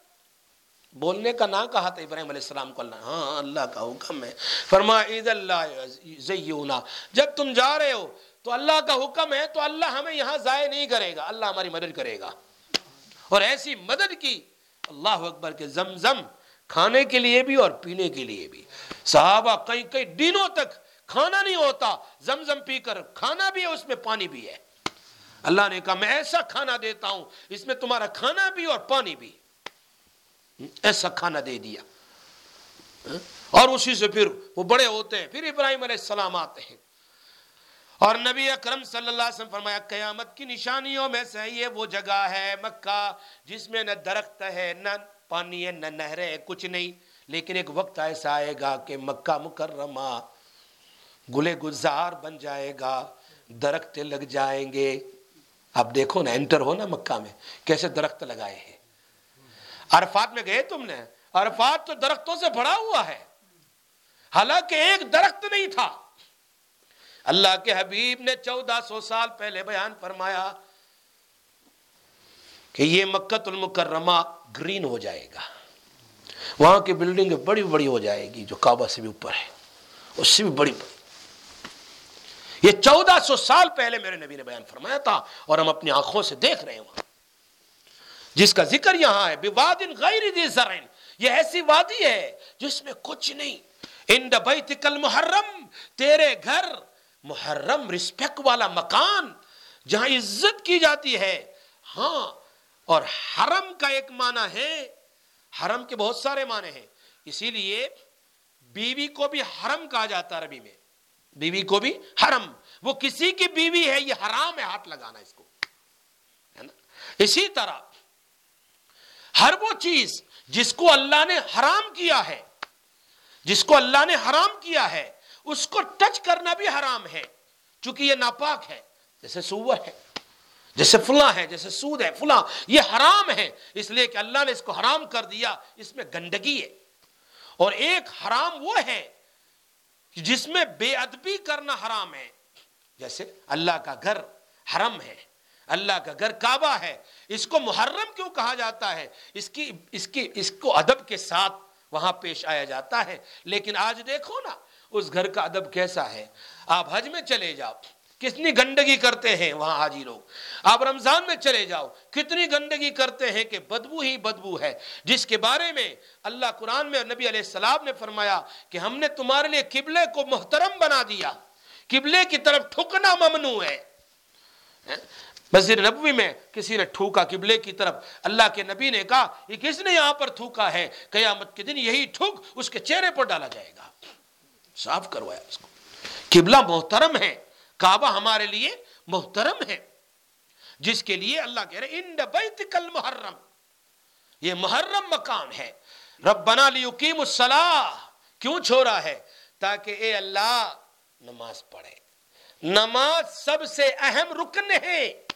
بولنے کا نہ کہا تھا ابراہیم علیہ السلام کو۔ اللہ ہاں اللہ کا حکم ہے۔ فرما عید اللہ زیونا جب تم جا رہے ہو تو اللہ کا حکم ہے، تو اللہ ہمیں یہاں ضائع نہیں کرے گا۔ اللہ ہماری مدد کرے گا۔ اور ایسی مدد کی۔ اللہ اکبر کے زمزم کھانے کے لیے بھی اور پینے کے لیے بھی۔ صحابہ کئی کئی دنوں تک کھانا نہیں ہوتا، زمزم پی کر کھانا بھی ہے، اس میں پانی بھی ہے۔ اللہ نے کہا، میں ایسا کھانا دیتا ہوں، اس میں تمہارا کھانا بھی اور پانی بھی۔ ایسا کھانا دے دیا۔ اور اسی سے پھر وہ بڑے ہوتے ہیں، پھر ابراہیم علیہ السلام آتے ہیں۔ اور نبی اکرم صلی اللہ علیہ وسلم فرمایا، قیامت کی نشانیوں میں سے یہ وہ جگہ ہے مکہ، جس میں نہ درخت ہے، نہ پانی ہے، نہ نہریں ہے، کچھ نہیں۔ لیکن ایک وقت ایسا آئے گا کہ مکہ مکرمہ گلے گزار بن جائے گا، درخت لگ جائیں گے۔ اب دیکھو نا، انٹر ہو نا مکہ میں، کیسے درخت لگائے ہیں۔ عرفات میں گئے تم نے؟ عرفات تو درختوں سے بڑا ہوا ہے۔ حالانکہ ایک درخت نہیں تھا۔ اللہ کے حبیب نے چودہ سو سال پہلے بیان فرمایا کہ یہ مکت المکرمہ گرین ہو جائے گا۔ وہاں کی بلڈنگ بڑی بڑی ہو جائے گی جو کعبہ سے بھی اوپر ہے۔ اس سے بھی بڑی بڑی۔ یہ چودہ سو سال پہلے میرے نبی نے بیان فرمایا تھا اور ہم اپنی آنکھوں سے دیکھ رہے ہیں وہاں۔ جس کا ذکر یہاں ہے، بوادن غیر دی زرعن یہ ایسی وادی ہے جس میں کچھ نہیں۔ اند بیتک المحرم، تیرے گھر محرم رسپیکٹ والا مکان جہاں عزت کی جاتی ہے۔ ہاں اور حرم کا ایک معنی ہے، حرم کے بہت سارے معنی ہیں۔ اسی لیے بیوی کو بھی حرم کہا جاتا ہے عربی میں۔ بیوی کو بھی حرم۔ وہ کسی کی بیوی ہے، یہ حرام ہے، ہاتھ لگانا اس کو۔ اسی طرح ہر وہ چیز جس کو اللہ نے حرام کیا ہے، جس کو اللہ نے حرام کیا ہے، اس کو ٹچ کرنا بھی حرام ہے، چونکہ یہ ناپاک ہے۔ جیسے سور ہے۔ جیسے فلاں ہے جیسے سود ہے فلاں، یہ حرام ہے اس لیے کہ اللہ نے اس کو حرام کر دیا، اس میں گندگی ہے۔ اور ایک حرام وہ ہے جس میں بے ادبی کرنا حرام ہے۔ جیسے اللہ کا گھر حرم ہے، اللہ کا گھر کعبہ ہے۔ اس کو محرم کیوں کہا جاتا ہے؟ اس کی اس کی، اس کو ادب کے ساتھ وہاں پیش آیا جاتا ہے۔ لیکن آج دیکھو نا، اس گھر کا ادب کیسا ہے؟ آپ حج میں چلے جاؤ۔ کتنی گندگی کرتے ہیں وہاں حاجی لوگ؟ آپ رمضان میں چلے جاؤ، کتنی گندگی کرتے ہیں کہ بدبو ہی بدبو ہے۔ جس کے بارے میں اللہ قرآن میں نبی علیہ السلام نے فرمایا کہ ہم نے تمہارے لیے قبلے کو محترم بنا دیا۔ قبلے کی طرف ٹھکنا ممنوع ہے۔ مسجد نبوی میں کسی نے ٹھوکا قبلے کی طرف۔ اللہ کے نبی نے کہا یہ کس نے یہاں پر تھوکا ہے؟ قیامت کے دن یہی ٹھوک اس کے چہرے پر ڈالا جائے گا۔ صاف کروایا اس کو۔ قبلہ محترم ہے۔ کعبہ ہمارے لیے محترم ہے۔ جس کے لیے اللہ کہہ رہے ان بیت کل محرم یہ محرم مقام ہے۔ ربنا لیقیم الصلاح۔ کیوں چھوڑا ہے؟ تاکہ اے اللہ، نماز پڑھے۔ نماز سب سے اہم رکن ہے۔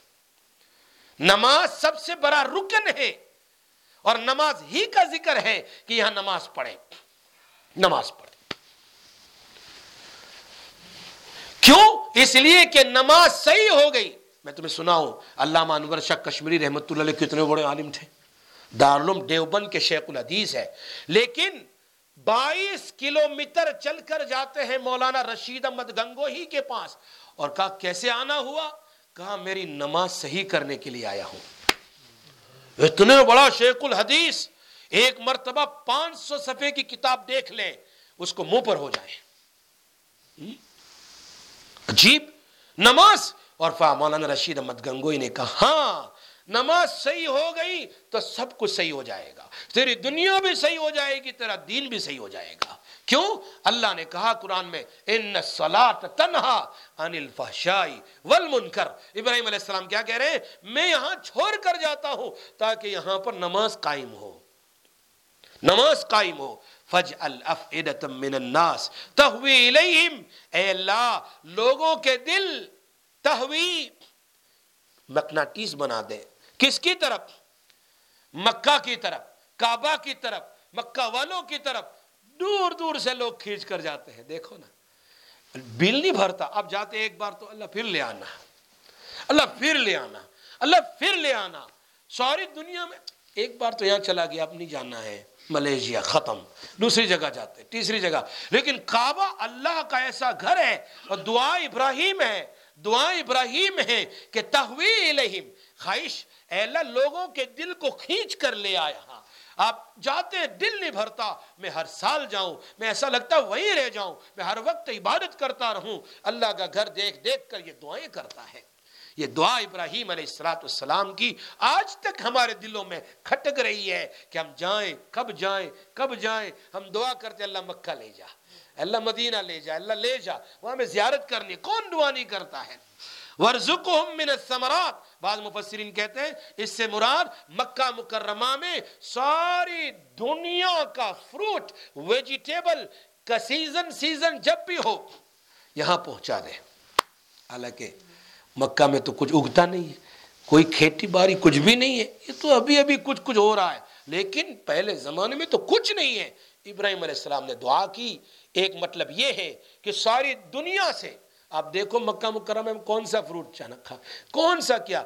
نماز سب سے بڑا رکن ہے۔ اور نماز ہی کا ذکر ہے کہ یہاں نماز پڑھے نماز پڑھے کیوں؟ اس لیے کہ نماز صحیح ہو گئی۔ میں تمہیں سنا ہوں علامہ انور شاہ کشمیری رحمت اللہ علیہ کتنے بڑے عالم تھے۔ دارالعلوم دیوبند کے شیخ الحدیث ہے لیکن بائیس کلومیٹر چل کر جاتے ہیں مولانا رشید احمد گنگو ہی کے پاس۔ اور کہا، کیسے آنا ہوا؟ کہا، میری نماز صحیح کرنے کے لیے آیا ہوں۔ اتنے بڑا شیخ الحدیث، ایک مرتبہ پانچ سو صفحے کی کتاب دیکھ لیں، اس کو منہ پر ہو جائے۔ عجیب نماز۔ اور فا مولانا رشید احمد گنگوئی نے کہا ہاں نماز صحیح ہو گئی تو سب کچھ صحیح ہو جائے گا۔ تیری دنیا بھی صحیح ہو جائے گی، تیرا دین بھی صحیح ہو جائے گا۔ کیوں؟ اللہ نے کہا قرآن میں، ان تنہا عن الفحشائی والمنکر۔ ابراہیم علیہ السلام کیا کہہ رہے ہیں؟ میں یہاں چھوڑ کر جاتا ہوں تاکہ یہاں پر نماز قائم ہو۔ نماز قائم ہو۔ فج من الناس. تہوی الیہم اے اللہ، لوگوں کے دل تہوی مقناطیس بنا دے. کس کی طرف؟ مکہ کی طرف، کعبہ کی طرف، مکہ والوں کی طرف. دور دور سے لوگ کھینچ کر جاتے ہیں، دیکھو نا. بل نہیں بھرتا. اب جاتے ایک بار تو اللہ پھر لے آنا. اللہ پھر لے آنا. اللہ پھر لے آنا. ساری دنیا میں ایک بار تو یہاں چلا گیا، اب نہیں جانا ہے. ملیشیا، ختم۔ دوسری جگہ جاتے، تیسری جگہ۔ لیکن کعبہ اللہ کا ایسا گھر ہے اور دعا ابراہیم ہے، دعا ابراہیم ہے کہ تحوی خواہش، اے اللہ، لوگوں کے دل کو کھینچ کر لے آیا۔ ہاں آپ جاتے، دل نہیں بھرتا۔ میں ہر سال جاؤں، میں ایسا لگتا وہیں رہ جاؤں۔ میں ہر وقت عبادت کرتا رہوں۔ اللہ کا گھر دیکھ دیکھ کر یہ دعائیں کرتا ہے۔ یہ دعا ابراہیم علیہ السلاۃ السلام کی آج تک ہمارے دلوں میں کھٹک رہی ہے کہ ہم جائیں، کب جائیں کب جائیں؟ ہم دعا کرتے اللہ مکہ لے جا، اللہ مدینہ لے جا، اللہ لے جا، وہاں میں زیارت کرنی کون دعا نہیں کرتا ہے؟ ورزقہم من الثمرات۔ بعض مفسرین کہتے ہیں، اس سے مراد مکہ مکرمہ میں ساری دنیا کا فروٹ ویجیٹیبل کا سیزن سیزن جب بھی ہو، یہاں پہنچا دے حالانکہ مکہ میں تو کچھ اگتا نہیں ہے، کوئی کھیتی باری کچھ بھی نہیں ہے، یہ تو ابھی ابھی کچھ کچھ ہو رہا ہے۔ لیکن پہلے زمانے میں تو کچھ نہیں ہے۔ ابراہیم علیہ السلام نے دعا کی۔ ایک مطلب یہ ہے کہ ساری دنیا سے، آپ دیکھو مکہ مکرمہ میں کون سا فروٹ چانکھا کون سا کیا۔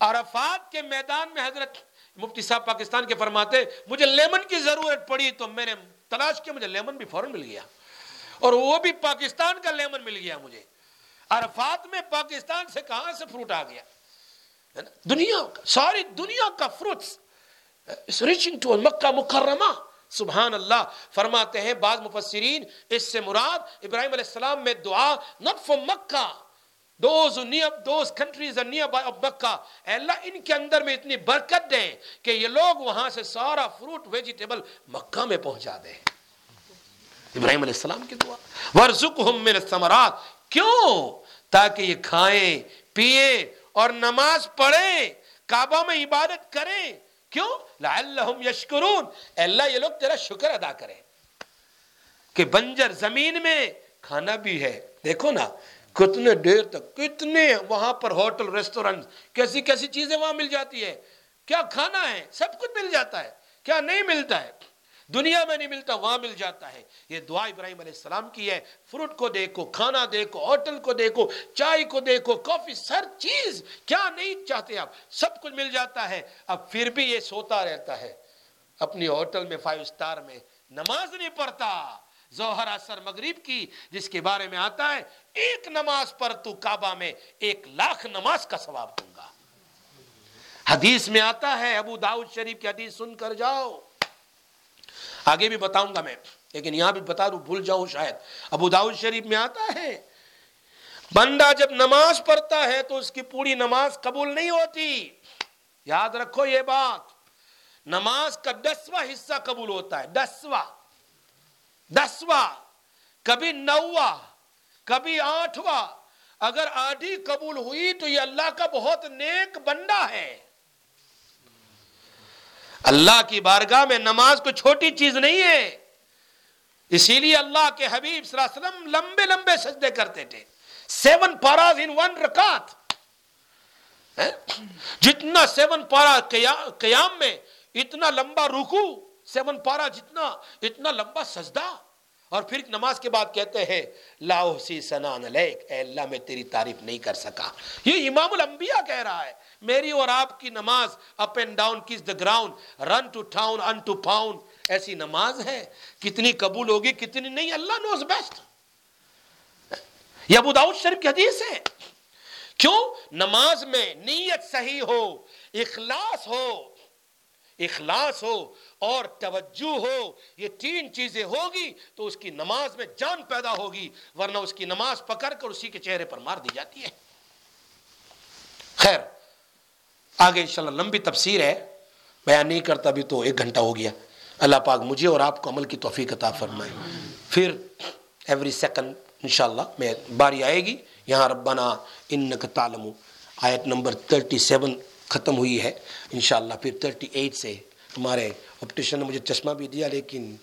عرفات کے میدان میں حضرت مفتی صاحب پاکستان کے فرماتے، مجھے لیمن کی ضرورت پڑی تو میں نے تلاش کیا، مجھے لیمن بھی فوراً مل گیا۔ اور وہ بھی پاکستان کا لیمن مل گیا مجھے۔ عرفات میں پاکستان سے کہاں سے فروٹ آ گیا؟ دنیا ساری دنیا کا فروٹس ریچنگ ٹو مکہ مکرمہ، سبحان اللہ، فرماتے ہیں بعض مفسرین، اس سے مراد ابراہیم علیہ السلام میں دعا not for Mecca those near those countries near by of Mecca. اے اللہ، ان کے اندر میں اتنی برکت دیں کہ یہ لوگ وہاں سے سارا فروٹ ویجیٹیبل مکہ میں پہنچا دیں۔ ابراہیم علیہ السلام کی دعا۔ ورزقہم من الثمرات۔ کیوں؟ تاکہ یہ کھائیں، پیئیں اور نماز پڑھیں، کعبہ میں عبادت کریں۔ کیوں؟ لعلہم یشکرون۔ اے اللہ، یہ لوگ تیرا شکر ادا کریں۔ کہ بنجر زمین میں کھانا بھی ہے۔ دیکھو نا، کتنے دیر تک، کتنے وہاں پر ہوٹل ریسٹورنٹ کیسی کیسی چیزیں وہاں مل جاتی ہے کیا کھانا ہے؟ سب کچھ مل جاتا ہے۔ کیا نہیں ملتا ہے؟ دنیا میں نہیں ملتا، وہاں مل جاتا ہے۔ یہ دعا ابراہیم علیہ السلام کی ہے۔ فروٹ کو دیکھو، کھانا دیکھو، ہوٹل کو دیکھو، چائے کو دیکھو، کافی سر چیز، کیا نہیں چاہتے آپ؟ سب کچھ مل جاتا ہے۔ اب پھر بھی یہ سوتا رہتا ہے۔ اپنی ہوٹل میں فائیو سٹار میں نماز نہیں پڑھتا۔ زہر اثر مغرب کی، جس کے بارے میں آتا ہے، ایک نماز پر تو کعبہ میں ایک لاکھ نماز کا ثواب دوں گا۔ حدیث میں آتا ہے، ابو داؤد شریف کی حدیث سن کر جاؤ۔ آگے بھی بتاؤں گا میں، لیکن یہاں بھی بتا دوں، بھول جاؤں شاید۔ ابو داؤد شریف میں آتا ہے۔ بندہ جب نماز پڑھتا ہے تو اس کی پوری نماز قبول نہیں ہوتی۔ یاد رکھو یہ بات۔ نماز کا دسواں حصہ قبول ہوتا ہے، دسواں۔ دسواں۔ کبھی نواں، کبھی آٹھواں۔ اگر آدھی قبول ہوئی تو یہ اللہ کا بہت نیک بندہ ہے۔ اللہ کی بارگاہ میں نماز کو چھوٹی چیز نہیں ہے۔ اسی لیے اللہ کے حبیب صلی اللہ علیہ وسلم لمبے لمبے سجدے کرتے تھے۔ سیون پاراز ان ون رکات ہاں؟ جتنا سیون پارا قیام میں اتنا لمبا رکو سیون پارا جتنا، اتنا لمبا سجدہ۔ اور پھر نماز کے بعد کہتے ہیں لاؤ سی سنان اے اللہ میں تیری تعریف نہیں کر سکا۔ یہ امام الانبیاء کہہ رہا ہے۔ میری اور آپ کی نماز up and down kiss the ground run to town in to pound ایسی نماز ہے؟ کتنی قبول ہوگی، کتنی نہیں، اللہ نوز بیسٹ یہ ابو داؤد شریف کی حدیث ہے۔ کیوں؟ نماز میں نیت صحیح ہو، اخلاص ہو اخلاص ہو اور توجہ ہو، یہ تین چیزیں ہوگی تو اس کی نماز میں جان پیدا ہوگی، ورنہ اس کی نماز پکڑ کر اسی کے چہرے پر مار دی جاتی ہے۔ خیر۔ آگے انشاءاللہ لمبی تفسیر ہے، بیان نہیں کرتا بھی تو ایک گھنٹہ ہو گیا۔ اللہ پاک مجھے اور آپ کو عمل کی توفیق عطا فرمائے۔ پھر ایوری سیکنڈ انشاءاللہ میں باری آئے گی۔ یہاں ربنا انک تعلم آیت نمبر 37 ختم ہوئی ہے۔ انشاءاللہ پھر 38 سے ہمارے آپٹیشن نے مجھے چشمہ بھی دیا، لیکن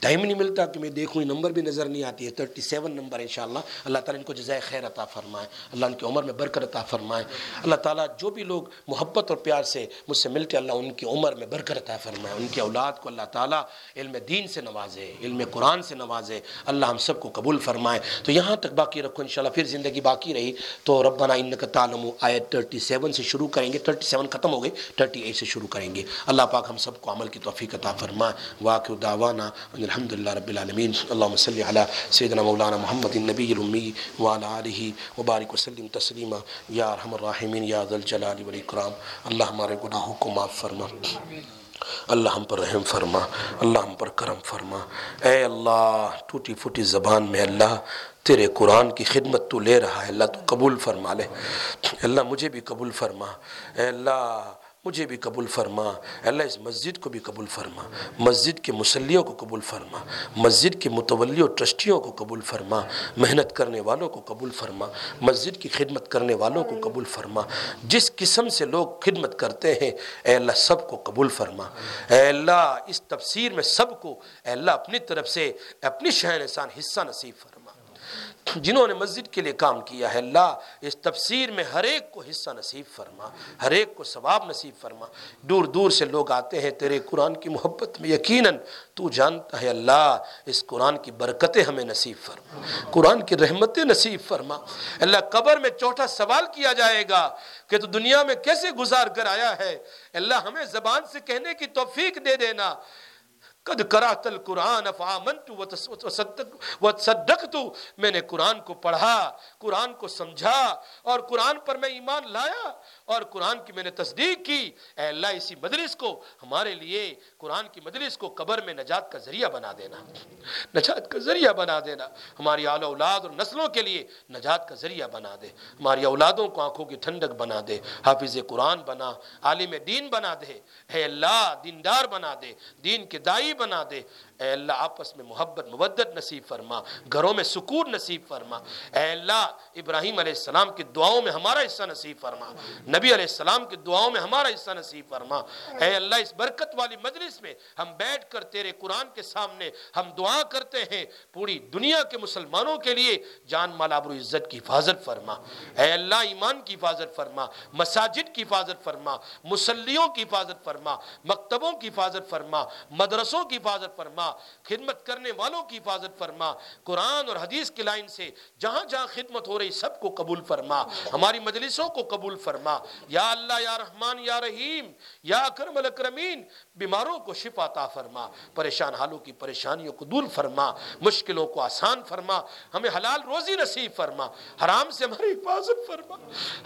ٹائم نہیں ملتا کہ میں دیکھوں، یہ نمبر بھی نظر نہیں آتی ہے۔ تھرٹی سیون نمبر انشاءاللہ۔ اللہ اللہ تعالیٰ ان کو جزائے خیر عطا فرمائے۔ اللہ ان کی عمر میں برکت عطا فرمائے۔ اللہ تعالیٰ جو بھی لوگ محبت اور پیار سے مجھ سے ملتے اللہ ان کی عمر میں برکت عطا فرمائے۔ ان کی اولاد کو اللہ تعالیٰ علم دین سے نوازے، علم قرآن سے نوازے۔ اللہ ہم سب کو قبول فرمائے۔ تو یہاں تک باقی رکھو، انشاءاللہ پھر زندگی باقی رہی۔ تو ربنا ان کا تعلم آیت تھرٹی سیون سے شروع کریں گے۔ تھرٹی سیون ختم ہو گئی، تھرٹی ایٹ سے شروع کریں گے۔ اللہ پاک ہم سب کو عمل عمل کی توفیق عطا فرمائے واقع دعوانا الحمد للہ رب العالمین، اللہم صلی علی سیدنا مولانا محمد النبی الامی وعلا آلہ وبارک وسلم تسلیما، یا رحم الراحمین، یا ذل جلال والاکرام۔ اللہ ہمارے گناہوں کو معاف فرما۔ اللہ ہم پر رحم فرما۔ اللہ ہم پر کرم فرما۔ اے اللہ، ٹوٹی پھوٹی زبان میں اللہ، تیرے قرآن کی خدمت تو لے رہا ہے۔ اللہ تو قبول فرما لے۔ اللہ مجھے بھی قبول فرما۔ اے اللہ مجھے بھی قبول فرما۔ اللہ اس مسجد کو بھی قبول فرما۔ مسجد کے مسلیوں کو قبول فرما۔ مسجد کے متولی و ٹرسٹیوں کو قبول فرما۔ محنت کرنے والوں کو قبول فرما۔ مسجد کی خدمت کرنے والوں کو قبول فرما۔ جس قسم سے لوگ خدمت کرتے ہیں، اے اللہ سب کو قبول فرما۔ اے اللہ اس تفسیر میں سب کو، اے اللہ اپنی طرف سے اپنی شہر احسان حصہ نصیب فرما۔ جنہوں نے مسجد کے لیے کام کیا ہے اللہ اس تفسیر میں ہر ایک کو حصہ نصیب فرما، ہر ایک کو ثواب نصیب فرما۔ دور دور سے لوگ آتے ہیں، تیرے قرآن کی محبت میں یقیناً تو جانتا ہے اللہ اس قرآن کی برکتیں ہمیں نصیب فرما۔ قرآن کی رحمتیں نصیب فرما۔ اللہ، قبر میں چوٹا سوال کیا جائے گا کہ تو دنیا میں کیسے گزار کر آیا ہے؟ اللہ، ہمیں زبان سے کہنے کی توفیق دے دینا۔ قد کرات القرآن فآمنت وصدقت میں نے قرآن کو پڑھا۔ قرآن کو سمجھا اور قرآن پر میں ایمان لایا اور قرآن کی میں نے تصدیق کی۔ اے اللہ، اسی مجلس کو، ہمارے لیے قرآن کی مجلس کو قبر میں نجات کا ذریعہ بنا دینا۔ نجات کا ذریعہ بنا دینا۔ ہماری آل اولاد اور نسلوں کے لیے نجات کا ذریعہ بنا دے۔ ہماری اولادوں کو آنکھوں کی ٹھنڈک بنا دے۔ حافظ قرآن بنا، عالم دین بنا دے۔ اے اللہ، دیندار بنا دے۔ دین کے دائی بنا دے۔ اے اللہ، آپس میں محبت مبدت نصیب فرما، گھروں میں سکون نصیب فرما۔ اے اللہ ابراہیم علیہ السلام کی دعاؤں میں ہمارا حصہ نصیب فرما۔ نبی علیہ السلام کی دعاؤں میں ہمارا حصہ نصیب فرما۔ اے اللہ، اس برکت والی مجلس میں ہم بیٹھ کر تیرے قرآن کے سامنے ہم دعا کرتے ہیں۔ پوری دنیا کے مسلمانوں کے لیے جان، مال آبر عزت کی حفاظت فرما۔ اے اللہ، ایمان کی حفاظت فرما، مساجد کی حفاظت فرما، مسلیوں کی حفاظت فرما، مکتبوں کی حفاظت فرما، مدرسوں کی حفاظت فرما، خدمت کرنے والوں کی حفاظت فرما۔ قرآن اور حدیث کی لائن سے جہاں جہاں خدمت ہو رہی سب کو قبول فرما، ہماری مجلسوں کو قبول فرما۔ یا اللہ، یا رحمان، یا رحیم، یا اکرم الاکرمین، بیماروں کو شفا عطا فرما، پریشان حالوں کی پریشانیوں کو دور فرما، مشکلوں کو آسان فرما، ہمیں حلال روزی نصیب فرما۔ حرام سے ہماری حفاظت فرما۔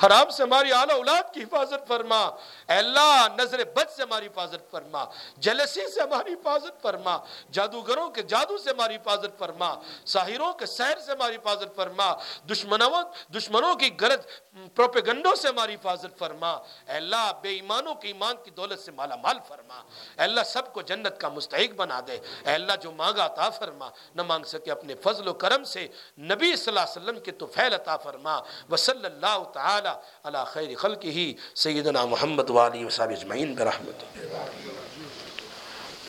حرام سے ہماری اعلی اولاد کی حفاظت فرما۔ اے اللہ، نظر بد سے ہماری حفاظت فرما۔ جلسی سے ہماری حفاظت فرما۔ جادوگروں کے جادو سے ہماری حفاظت فرما۔ ساحروں کے سحر سے ہماری حفاظت فرما۔ دشمنوں خداوند دشمنوں کی غلط پروپیگنڈوں سے ہماری حفاظت فرما۔ اے اللہ، بے ایمانوں کی ایمان کی دولت سے مالا مال فرما۔ اے اللہ، سب کو جنت کا مستحق بنا دے۔ اے اللہ، جو مانگا عطا فرما، نہ مانگ سکے اپنے فضل و کرم سے۔ نبی صلی اللہ علیہ وسلم کے تو فیل عطا فرما۔ وصلی اللہ تعالی علی خیر خلق ہی سیدنا محمد والی وصحب اجمعین برحمت اللہ